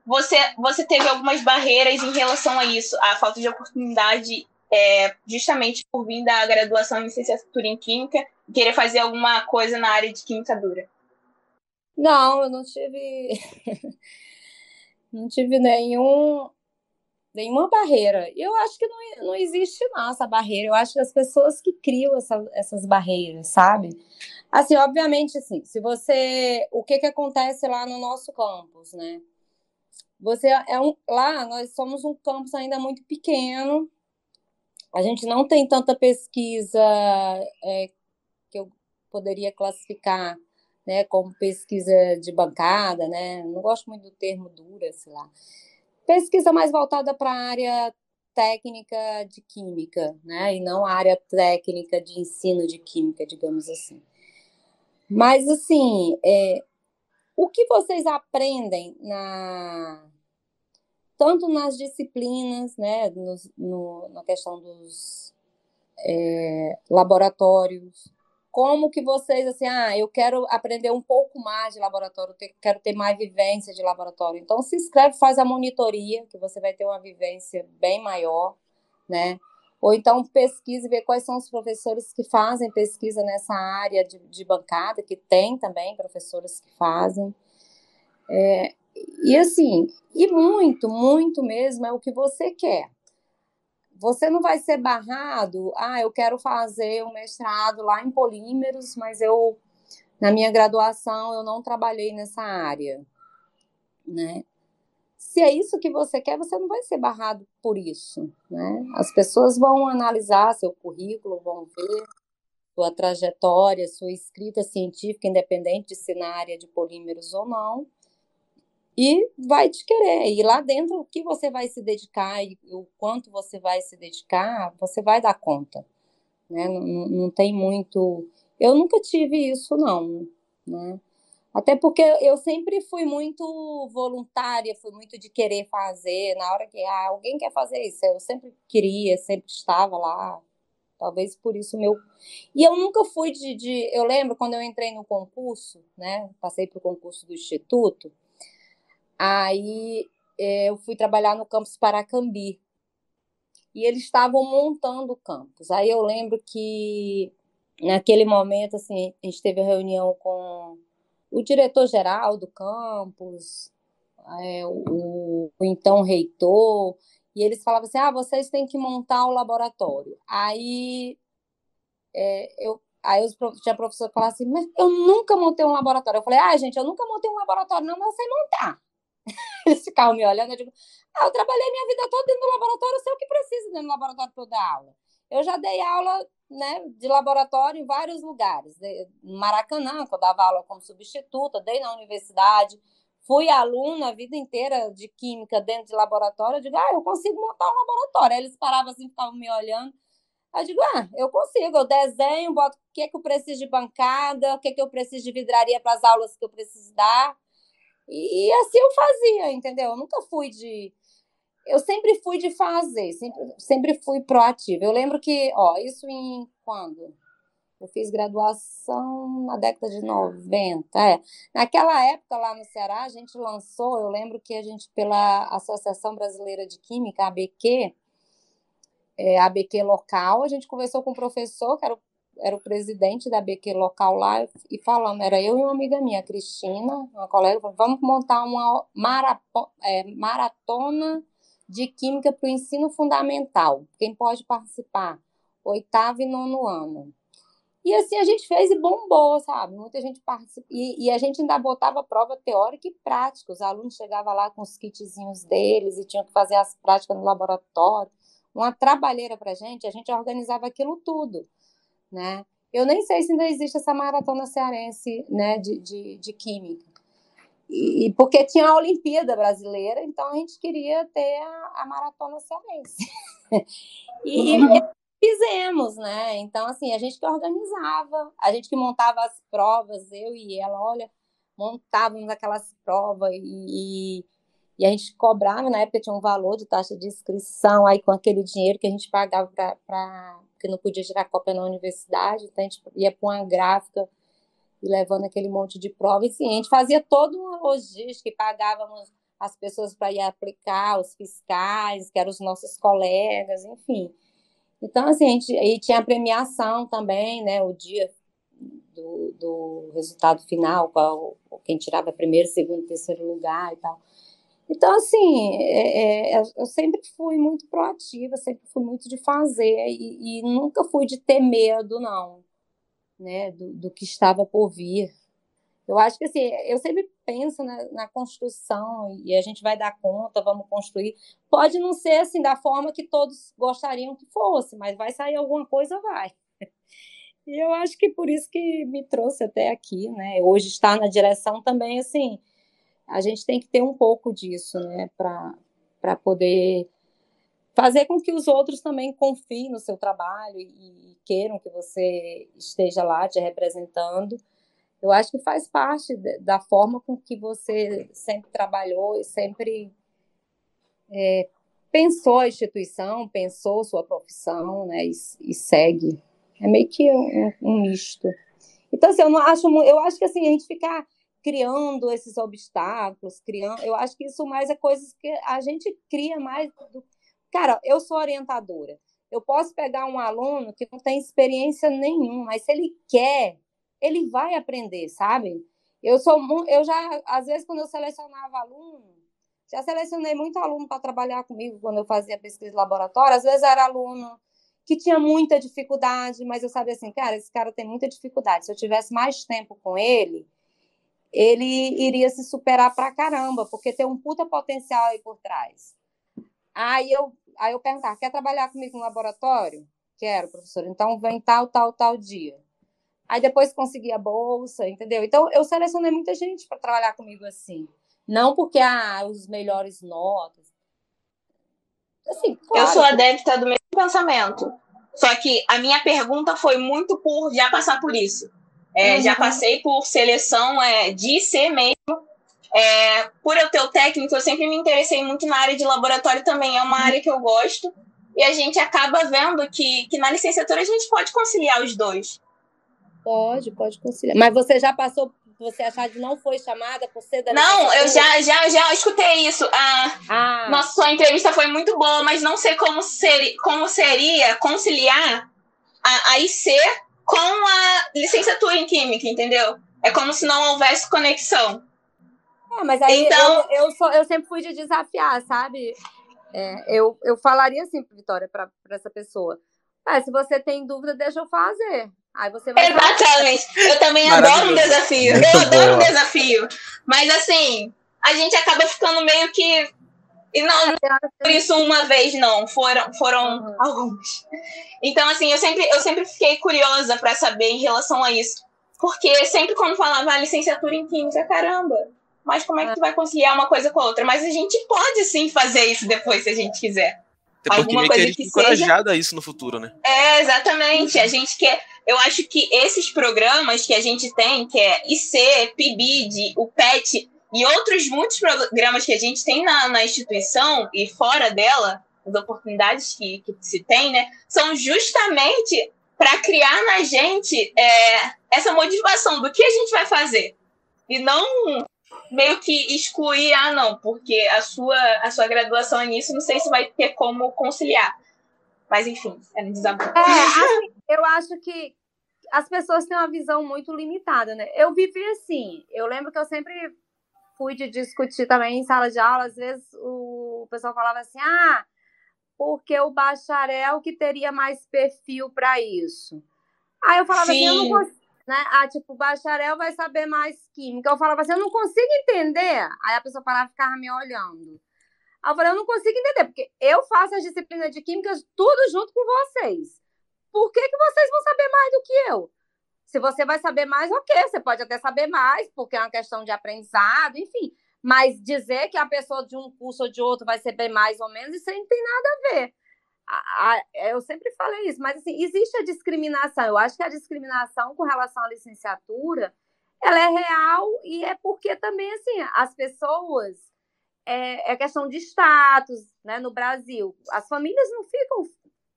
D: você, você teve algumas barreiras em relação a isso, a falta de oportunidade, é, justamente por vir da graduação em licenciatura em Química e querer fazer alguma coisa na área de Química dura.
C: Não, eu não tive. não tive nenhum, nenhuma barreira. Eu acho que não, não existe não essa barreira. Eu acho que as pessoas que criam essa, essas barreiras, sabe? Assim, obviamente, assim, se você. O que, que acontece lá no nosso campus, né? Você é um. Lá nós somos um campus ainda muito pequeno. A gente não tem tanta pesquisa é, que eu poderia classificar né, como pesquisa de bancada, né, não gosto muito do termo dura, sei lá, pesquisa mais voltada para a área técnica de química, né, e não a área técnica de ensino de química, digamos assim. Mas, assim, é, o que vocês aprendem na tanto nas disciplinas, né, no, no na questão dos é, laboratórios, como que vocês, assim, ah, eu quero aprender um pouco mais de laboratório, quero ter mais vivência de laboratório. Então, se inscreve, faz a monitoria, que você vai ter uma vivência bem maior, né? Ou então pesquise, ver quais são os professores que fazem pesquisa nessa área de, de bancada, que tem também professores que fazem. É, e assim, e muito, muito mesmo é o que você quer. Você não vai ser barrado, ah, eu quero fazer um mestrado lá em polímeros, mas eu, na minha graduação, eu não trabalhei nessa área, né? Se é isso que você quer, você não vai ser barrado por isso, né? As pessoas vão analisar seu currículo, vão ver sua trajetória, sua escrita científica, independente de ser na área de polímeros ou não, e vai te querer. E lá dentro, o que você vai se dedicar e o quanto você vai se dedicar, você vai dar conta. Né? Não, não tem muito. Eu nunca tive isso, não. Né? Até porque eu sempre fui muito voluntária, fui muito de querer fazer. Na hora que ah, alguém quer fazer isso, eu sempre queria, sempre estava lá. Talvez por isso meu. E eu nunca fui de, de. Eu lembro quando eu entrei no concurso, né? Passei para o concurso do Instituto. Aí é, eu fui trabalhar no campus Paracambi. E eles estavam montando o campus. Aí eu lembro que naquele momento assim, a gente teve a reunião com o diretor-geral do campus, é, o, o, então reitor, e eles falavam assim: ah, vocês têm que montar o laboratório. Aí é, eu. Aí os, tinha professor que falava assim, mas eu nunca montei um laboratório. Eu falei, ah, gente, eu nunca montei um laboratório, não, mas eu sei montar. Eles ficavam me olhando, eu digo, ah, eu trabalhei minha vida toda dentro do laboratório, eu sei o que precisa dentro do laboratório para eu dar aula. Eu já dei aula né, de laboratório em vários lugares. No Maracanã, que eu dava aula como substituta, dei na universidade, fui aluna a vida inteira de química dentro de laboratório. Eu digo, ah, eu consigo montar um laboratório. Aí eles paravam assim, ficavam me olhando. Eu digo, ah, eu consigo, eu desenho, boto o que, é que eu preciso de bancada, o que, é que eu preciso de vidraria para as aulas que eu preciso dar. E, e, assim eu fazia, entendeu? Eu nunca fui de. Eu sempre fui de fazer, sempre, sempre fui proativa. Eu lembro que, ó, isso em quando? Eu fiz graduação na década de 90. É. Naquela época, lá no Ceará, a gente lançou, eu lembro que a gente, pela Associação Brasileira de Química, ABQ, é, ABQ local, a gente conversou com o professor, que era o era o presidente da BQ local lá, e falando, era eu e uma amiga minha, Cristina, uma colega, vamos montar uma é, maratona de química para o ensino fundamental. Quem pode participar? Oitavo e nono ano. E assim a gente fez e bombou, sabe? Muita gente participou. E, e, a gente ainda botava prova teórica e prática. Os alunos chegavam lá com os kitzinhos deles e tinham que fazer as práticas no laboratório. Uma trabalheira para a gente, a gente organizava aquilo tudo né? Eu nem sei se ainda existe essa maratona cearense, né, de, de, de química. E, porque tinha a Olimpíada brasileira, então a gente queria ter a, a maratona cearense. e, e, fizemos, né? Então, assim, a gente que organizava, a gente que montava as provas, eu e ela, olha, montávamos aquelas provas e, e a gente cobrava, na época tinha um valor de taxa de inscrição, aí com aquele dinheiro que a gente pagava para porque não podia tirar cópia na universidade, então a gente ia para uma gráfica e levando aquele monte de prova, e sim, a gente fazia toda uma logística e pagávamos as pessoas para ir aplicar, os fiscais, que eram os nossos colegas, enfim. Então, assim, a gente e tinha a premiação também, né, o dia do, do resultado final, qual, quem tirava primeiro, segundo, terceiro lugar e tal. Então, assim, é, é, eu sempre fui muito proativa, sempre fui muito de fazer e, e nunca fui de ter medo, não, né, do, do, que estava por vir. Eu acho que, assim, eu sempre penso na, na, construção e a gente vai dar conta, vamos construir. Pode não ser, assim, da forma que todos gostariam que fosse, mas vai sair alguma coisa, vai. E eu acho que por isso que me trouxe até aqui, né? Hoje estar na direção também, assim, a gente tem que ter um pouco disso, né? Para poder fazer com que os outros também confiem no seu trabalho e queiram que você esteja lá te representando. Eu acho que faz parte da forma com que você sempre trabalhou e sempre é, pensou a instituição, pensou sua profissão, né, e, e segue. É meio que um, um, misto. Então, assim, eu não acho, eu acho que assim a gente ficar criando esses obstáculos, criando, eu acho que isso mais é coisas que a gente cria mais do, Cara, eu sou orientadora. Eu posso pegar um aluno que não tem experiência nenhuma, mas se ele quer, ele vai aprender, sabe? Eu sou eu já às vezes quando eu selecionava aluno, já selecionei muito aluno para trabalhar comigo quando eu fazia pesquisa de laboratório, às vezes era aluno que tinha muita dificuldade, mas eu sabia assim, cara, esse cara tem muita dificuldade. Se eu tivesse mais tempo com ele, ele iria se superar pra caramba, porque tem um puta potencial aí por trás. Aí eu Aí eu perguntava, quer trabalhar comigo no laboratório? Quero, professor. Então vem tal, tal, tal dia. Aí depois consegui a bolsa, entendeu? Então eu selecionei muita gente para trabalhar comigo assim. Não porque ah, os melhores notas.
D: Assim, claro, eu sou adepta do mesmo pensamento. Só que a minha pergunta foi muito por já passar por isso. É, uhum. Já passei por seleção é, de ser mesmo é, por eu ter o técnico, eu sempre me interessei muito na área de laboratório também, é uma área que eu gosto. E a gente acaba vendo que, que na licenciatura a gente pode conciliar os dois.
C: Pode, pode conciliar. Mas você já passou, você achar de não foi chamada por ser da
D: Não, eu já, já, já escutei isso. Ah, ah. Nossa, sua entrevista foi muito boa, mas não sei como, ser, como seria conciliar a, a IC com a licenciatura em Química, entendeu? É como se não houvesse conexão.
C: É, mas aí então... eu, eu, sou, eu sempre fui de desafiar, sabe? É, eu, eu falaria assim, Vitória, para essa pessoa. Ah, se você tem dúvida, deixa eu fazer. Aí você vai
D: Exatamente. Fazer. Eu também adoro um desafio. Muito eu adoro um desafio. Mas assim, a gente acaba ficando meio que. E não, não por isso uma vez, não. Foram, foram uhum. alguns. Então, assim, eu sempre, eu sempre fiquei curiosa para saber em relação a isso. Porque sempre quando falava a ah, licenciatura em Química, caramba, mas como é que tu vai conciliar uma coisa com a outra? Mas a gente pode sim fazer isso depois, se a gente quiser.
A: Até Alguma coisa que, que encorajada seja... a isso no futuro, né?
D: É, exatamente. A gente quer. Eu acho que esses programas que a gente tem, que é IC, PIBID, o PET e outros muitos programas que a gente tem na, na instituição e fora dela, as oportunidades que, que se tem, né, são justamente para criar na gente é, essa motivação do que a gente vai fazer. E não meio que excluir, ah, não, porque a sua, a sua graduação é nisso, não sei se vai ter como conciliar. Mas, enfim, é um desabafo. É,
C: assim, eu acho que as pessoas têm uma visão muito limitada, né? Eu vivi assim, eu lembro que eu sempre fui de discutir também em sala de aula, às vezes o pessoal falava assim, ah, porque o bacharel que teria mais perfil para isso. Aí eu falava Sim. assim, eu não consigo né? Ah, tipo, o bacharel vai saber mais química. Eu falava assim, eu não consigo entender. Aí a pessoa parava e ficava me olhando. Aí eu falei, eu não consigo entender, porque eu faço as disciplinas de química tudo junto com vocês. Por que, que vocês vão saber mais do que eu? Se você vai saber mais, ok, você pode até saber mais, porque é uma questão de aprendizado, enfim. Mas dizer que a pessoa de um curso ou de outro vai saber mais ou menos, isso aí não tem nada a ver eu sempre falei isso, mas assim, existe a discriminação. Eu acho que a discriminação com relação à licenciatura, ela é real e é porque também, assim, as pessoas, é, é questão de status, né, no Brasil. As famílias não ficam,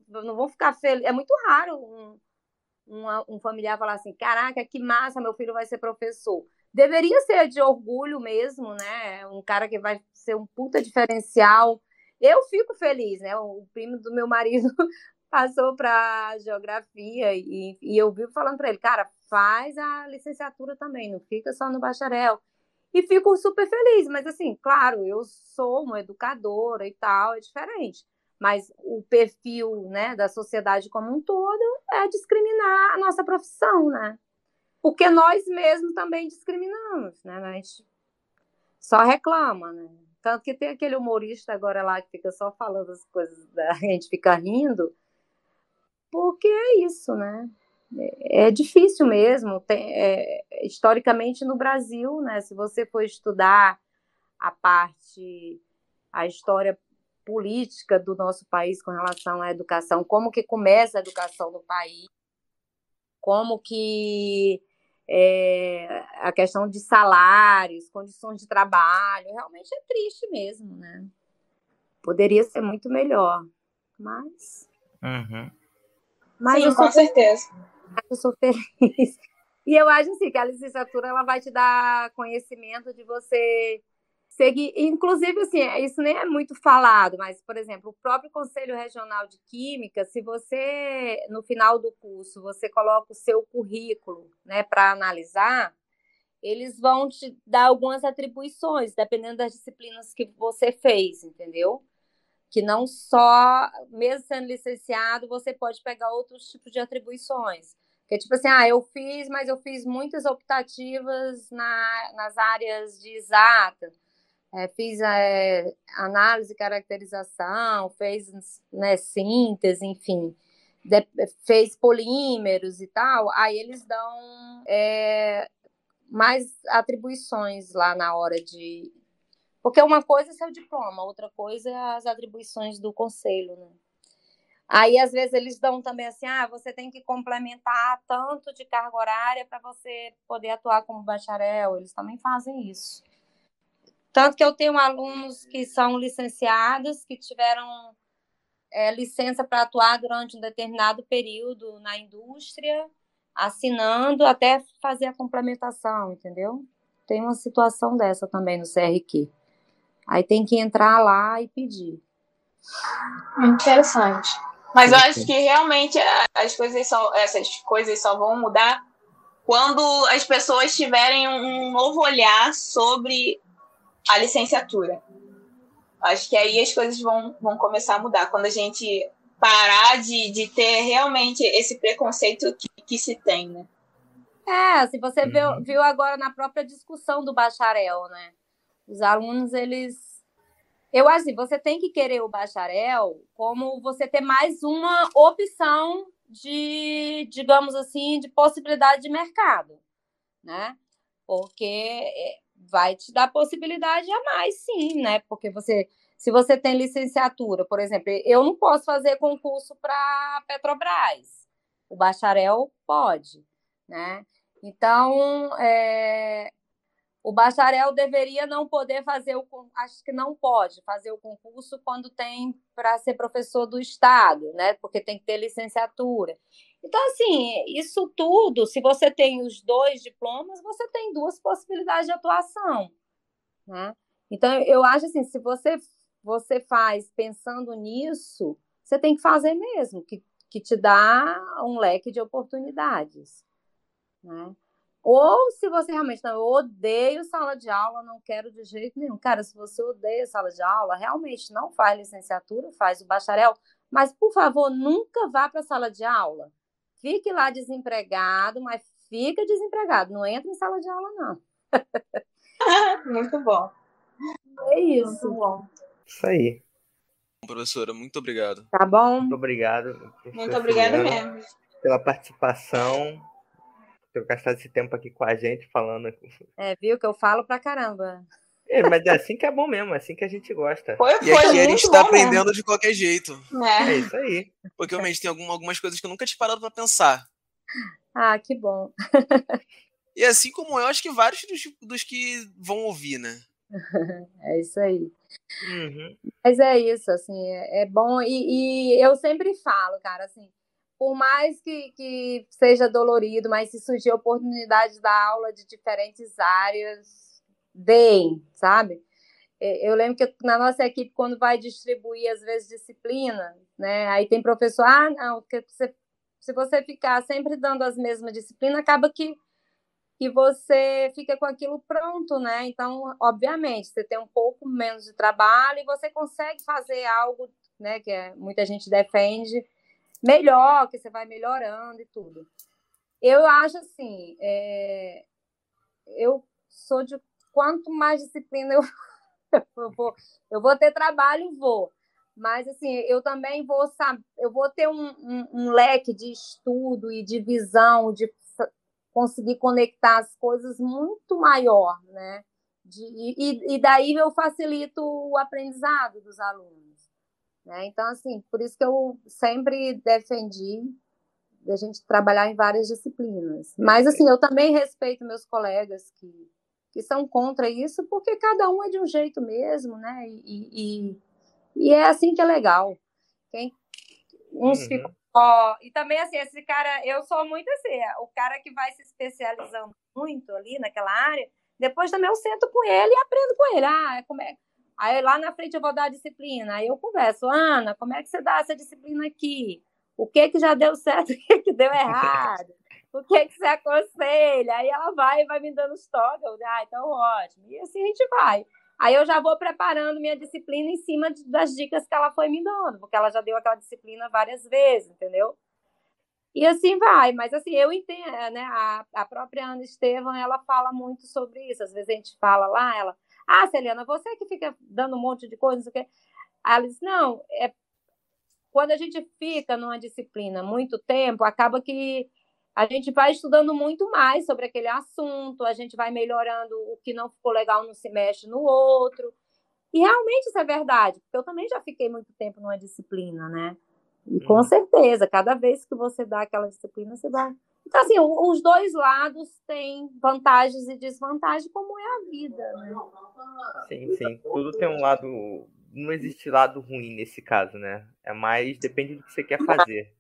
C: não vão ficar felizes. É muito raro um, um, um familiar falar assim, caraca, que massa, meu filho vai ser professor. Deveria ser de orgulho mesmo, né? Um cara que vai ser um puta diferencial eu fico feliz, né? O primo do meu marido passou para geografia e, e eu vivo falando para ele, cara, faz a licenciatura também, não fica só no bacharel. E fico super feliz, mas assim, claro, eu sou uma educadora e tal, é diferente. Mas o perfil né, da sociedade como um todo é discriminar a nossa profissão, né? Porque nós mesmos também discriminamos, né? A gente só reclama, né? Tanto que tem aquele humorista agora lá que fica só falando as coisas, da, a gente fica rindo, porque é isso, né? é, é difícil mesmo. Tem, é, historicamente no Brasil, né, se você for estudar a parte, a história política do nosso país com relação à educação, como que começa a educação no país, como que é, a questão de salários, condições de trabalho, realmente é triste mesmo, né? Poderia ser muito melhor, mas.
B: Uhum.
D: mas Sim, com certeza.
C: Eu sou feliz. E eu acho assim, que a licenciatura ela vai te dar conhecimento de você seguir. Inclusive, assim, isso nem é muito falado, mas, por exemplo, o próprio Conselho Regional de Química, se você, no final do curso, você coloca o seu currículo né, para analisar, eles vão te dar algumas atribuições, dependendo das disciplinas que você fez, entendeu? Que não só, mesmo sendo licenciado, você pode pegar outros tipos de atribuições. Que é tipo assim, ah, eu fiz, mas eu fiz muitas optativas na, nas áreas de exata é, fiz é, análise e caracterização, fez né, síntese, enfim, de, fez polímeros e tal, aí eles dão é, mais atribuições lá na hora de. Porque uma coisa é seu diploma, outra coisa é as atribuições do conselho, né? Aí, às vezes, eles dão também assim: ah, você tem que complementar tanto de carga horária para você poder atuar como bacharel. Eles também fazem isso. Tanto que eu tenho alunos que são licenciados, que tiveram é, licença para atuar durante um determinado período na indústria, assinando até fazer a complementação, entendeu? Tem uma situação dessa também no CRQ. Aí tem que entrar lá e pedir.
D: Interessante. Mas eu acho que realmente as coisas só, essas coisas só vão mudar quando as pessoas tiverem um novo olhar sobre a licenciatura. Acho que aí as coisas vão, vão começar a mudar. Quando a gente parar de, de ter realmente esse preconceito que, que se tem, né?
C: É, se você viu, uhum. viu agora na própria discussão do bacharel, né? Os alunos, eles. Eu acho assim, você tem que querer o bacharel como você ter mais uma opção de, digamos assim, de possibilidade de mercado, né? Porque é, vai te dar possibilidade a mais, sim, né? Porque você, se você tem licenciatura, por exemplo, eu não posso fazer concurso para Petrobras, o bacharel pode, né? Então, é, o bacharel deveria não poder fazer o acho que não pode fazer o concurso quando tem para ser professor do estado, né? Porque tem que ter licenciatura. Então, assim, isso tudo, se você tem os dois diplomas, você tem duas possibilidades de atuação. Né? Então, eu acho assim, se você, você faz pensando nisso, você tem que fazer mesmo, que, que te dá um leque de oportunidades. Né? Ou se você realmente não, eu odeio sala de aula, não quero de jeito nenhum. Cara, se você odeia sala de aula, realmente não faz licenciatura, faz o bacharel, mas por favor, nunca vá para a sala de aula Fique lá desempregado, mas fica desempregado. Não entra em sala de aula, não.
D: muito bom.
C: É isso. Muito
B: bom. Isso aí.
A: Professora, muito obrigado.
C: Tá bom?
B: Muito obrigado.
D: Muito obrigado mesmo.
B: Pela participação, ter gastado esse tempo aqui com a gente falando.
C: É, viu que eu falo pra caramba.
B: É, mas é assim que é bom mesmo, é assim que a gente gosta.
A: Foi, foi e aqui a gente tá aprendendo mesmo. de qualquer jeito.
B: É, é isso aí.
A: Porque realmente tem algum, algumas coisas que eu nunca tinha parado pra pensar.
C: Ah, que bom.
A: e assim como eu, acho que vários dos, dos que vão ouvir, né?
C: É isso aí.
B: Uhum.
C: Mas é isso, assim, é, é bom. E, e, eu sempre falo, cara, assim, por mais que, que seja dolorido, mas se surgir oportunidade da aula de diferentes áreas, deem, sabe? Eu lembro que na nossa equipe, quando vai distribuir, às vezes, disciplina, né? Aí tem professor, ah, não, porque você, se você ficar sempre dando as mesmas disciplinas, acaba que, que você fica com aquilo pronto, né? Então, obviamente, você tem um pouco menos de trabalho e você consegue fazer algo, né? Que é, muita gente defende, melhor, que você vai melhorando e tudo. Eu acho assim, é, eu sou de quanto mais disciplina eu, eu, vou, eu vou ter trabalho, vou. Mas assim, eu também vou saber, eu vou ter um, um, um leque de estudo e de visão, de conseguir conectar as coisas muito maior, né? De, e, e daí eu facilito o aprendizado dos alunos. Né? Então, assim, por isso que eu sempre defendi a gente trabalhar em várias disciplinas. Mas, assim, eu também respeito meus colegas que, que são contra isso, porque cada um é de um jeito mesmo, né? E, e, e é assim que é legal. Quem, uns uhum. ficam Ó, e também, assim, esse cara, eu sou muito assim, o cara que vai se especializando muito ali naquela área, depois também eu sento com ele e aprendo com ele. Ah, como é. Aí lá na frente eu vou dar a disciplina. Aí eu converso, Ana, como é que você dá essa disciplina aqui? O que que já deu certo, o que que deu errado? O que que você aconselha? Aí ela vai e vai me dando os toques. Ah, então ótimo. E assim a gente vai. Aí eu já vou preparando minha disciplina em cima das dicas que ela foi me dando, porque ela já deu aquela disciplina várias vezes, entendeu? E assim vai, mas assim, eu entendo, né? A, a própria Ana Estevam, ela fala muito sobre isso. Às vezes a gente fala lá, ela, ah, Celiana, você que fica dando um monte de coisa, não sei o quê. Aí ela diz, não, é quando a gente fica numa disciplina muito tempo, acaba que a gente vai estudando muito mais sobre aquele assunto, a gente vai melhorando o que não ficou legal no semestre no outro. E realmente isso é verdade, porque eu também já fiquei muito tempo numa disciplina, né? E com uhum. certeza, cada vez que você dá aquela disciplina, você vai. Então, assim, os dois lados têm vantagens e desvantagens, como é a vida, né?
B: Sim, sim. Tudo tem um lado. Não existe lado ruim nesse caso, né? É mais depende do que você quer fazer.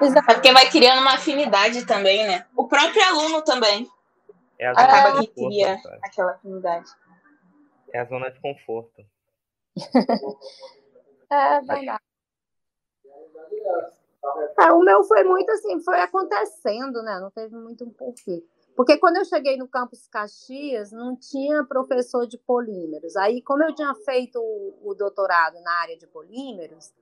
D: Exato. É porque vai criando uma afinidade também, né? O próprio aluno também. É acaba que cria aquela afinidade.
B: É a zona de conforto.
C: é verdade. É, o meu foi muito assim, foi acontecendo, né? Não teve muito um porquê. Porque quando eu cheguei no campus Caxias, não tinha professor de polímeros. Aí, como eu tinha feito o, o doutorado na área de polímeros,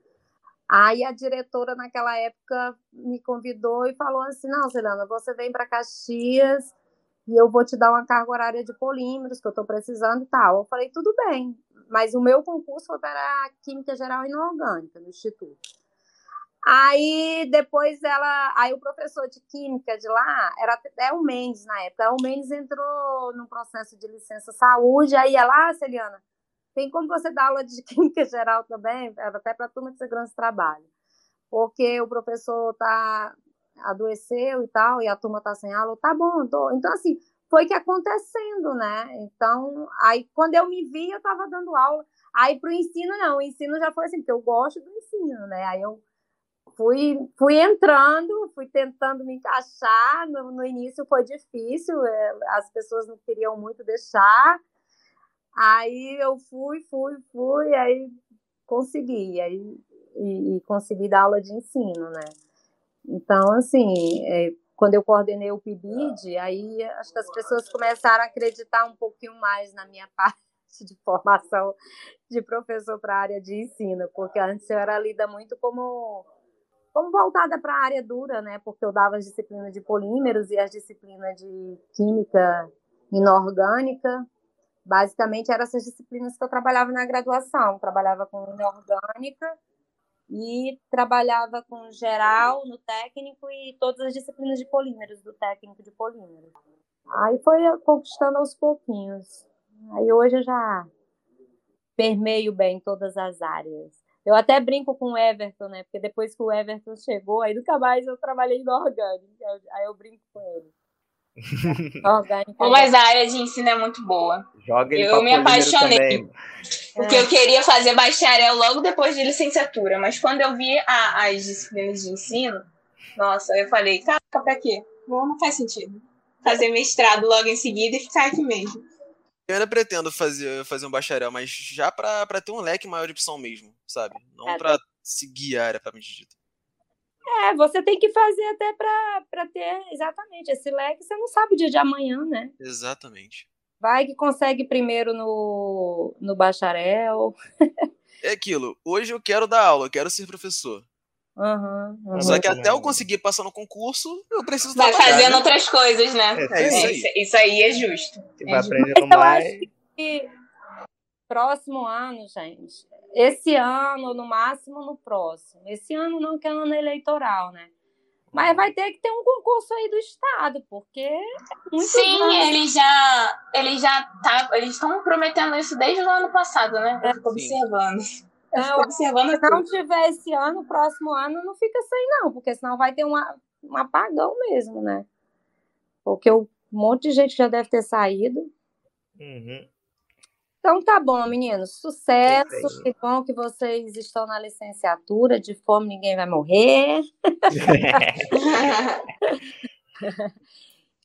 C: Aí a diretora naquela época me convidou e falou assim: "Não, Celana, você vem para Caxias e eu vou te dar uma carga horária de polímeros que eu estou precisando e tal". Eu falei: "Tudo bem". Mas o meu concurso foi para Química Geral Inorgânica no instituto. Aí depois ela, aí o professor de química de lá era é o Mendes na época. O Mendes entrou no processo de licença saúde, aí ela, ah, Celiana, tem como você dar aula de química geral também, até para turma de segurança de trabalho, porque o professor tá adoeceu e tal, e a turma está sem aula, tá bom, tô. Então, assim, foi que acontecendo, né? Então, aí quando eu me vi, eu estava dando aula. Aí para o ensino, não, o ensino já foi assim, porque eu gosto do ensino, né? Aí eu fui, fui entrando, fui tentando me encaixar. No, no início foi difícil, é, as pessoas não queriam muito deixar, Aí eu fui, fui, fui, aí consegui, aí, e, e consegui dar aula de ensino, né? Então, assim, é, quando eu coordenei o PIBID, aí acho que as pessoas começaram a acreditar um pouquinho mais na minha parte de formação de professor para a área de ensino, porque antes eu era lida muito como, como voltada para a área dura, né? Porque eu dava as disciplinas de polímeros e as disciplinas de química inorgânica, basicamente eram essas disciplinas que eu trabalhava na graduação. Trabalhava com inorgânica e trabalhava com geral no técnico e todas as disciplinas de polímeros, do técnico de polímeros. Aí foi conquistando aos pouquinhos. Aí hoje eu já permeio bem todas as áreas. Eu até brinco com o Everton, né? Porque depois que o Everton chegou, aí nunca mais eu trabalhei no orgânico. Aí eu brinco com ele.
D: Orgânica. Mas a área de ensino é muito boa.
B: Joga ele
D: eu me apaixonei. Também. Porque é. eu queria fazer bacharel logo depois de licenciatura. Mas quando eu vi a, as disciplinas de ensino, nossa, eu falei, caraca, pra quê? Não, não faz sentido. Fazer mestrado logo em seguida e ficar aqui mesmo.
A: Eu ainda pretendo fazer, fazer um bacharel, mas já para ter um leque maior de opção mesmo, sabe? Não é, para seguir a área para dita.
C: É, você tem que fazer até para ter exatamente esse leque, você não sabe o dia de amanhã, né?
A: Exatamente.
C: Vai que consegue primeiro no, no bacharel.
A: é aquilo. Hoje eu quero dar aula, eu quero ser professor.
C: Uhum, uhum.
A: Só que até eu conseguir passar no concurso, eu preciso
D: Vai trabalhar, fazendo né? outras coisas, né? É, isso, aí. isso aí é justo.
B: Você é vai aprendendo mais.
C: próximo ano, gente, esse ano, no máximo no próximo. Esse ano não, que é ano eleitoral, né? Mas vai ter que ter um concurso aí do Estado, porque é muito
D: Sim, eles já, eles já tá, eles estão prometendo isso desde o ano passado, né? Eu fico observando. Observando
C: Se não tiver esse ano, próximo ano não fica sem, não, porque senão vai ter uma, um apagão mesmo, né? Porque um monte de gente já deve ter saído.
B: Uhum.
C: Então tá bom, meninos. Sucesso. Que bom que vocês estão na licenciatura. De fome ninguém vai morrer.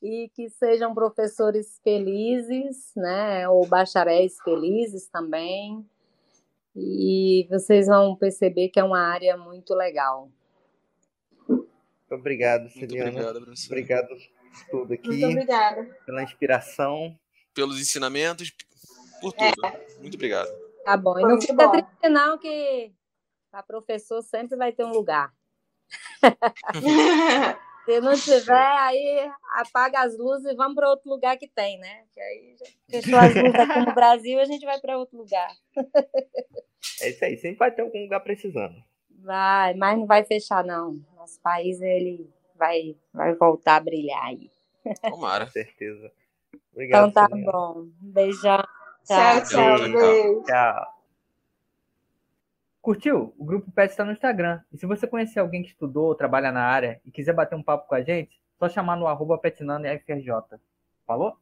C: e que sejam professores felizes, né? Ou bacharéis felizes também. E vocês vão perceber que é uma área muito legal.
B: Obrigado, Celiana.
A: Muito obrigado, professor.
B: Obrigado por tudo aqui.
D: Muito obrigada.
B: Pela inspiração.
A: Pelos ensinamentos, por tudo. É. Muito obrigado.
C: Tá bom. E não fica bom. triste, não, que a professor sempre vai ter um lugar. Se não tiver, aí apaga as luzes e vamos para outro lugar que tem, né? Que aí fechou as luzes aqui no Brasil, a gente vai para outro lugar.
B: É isso aí, sempre vai ter algum lugar precisando.
C: Vai, mas não vai fechar, não. Nosso país, ele vai, vai voltar a brilhar aí.
A: Tomara.
B: Com certeza. Obrigado.
C: Então tá bom. Beijão.
D: Tchau, tchau. Tchau.
B: tchau. Curtiu? O Grupo PET está no Instagram. E se você conhecer alguém que estudou ou trabalha na área e quiser bater um papo com a gente, só chamar no arroba petinando. Falou?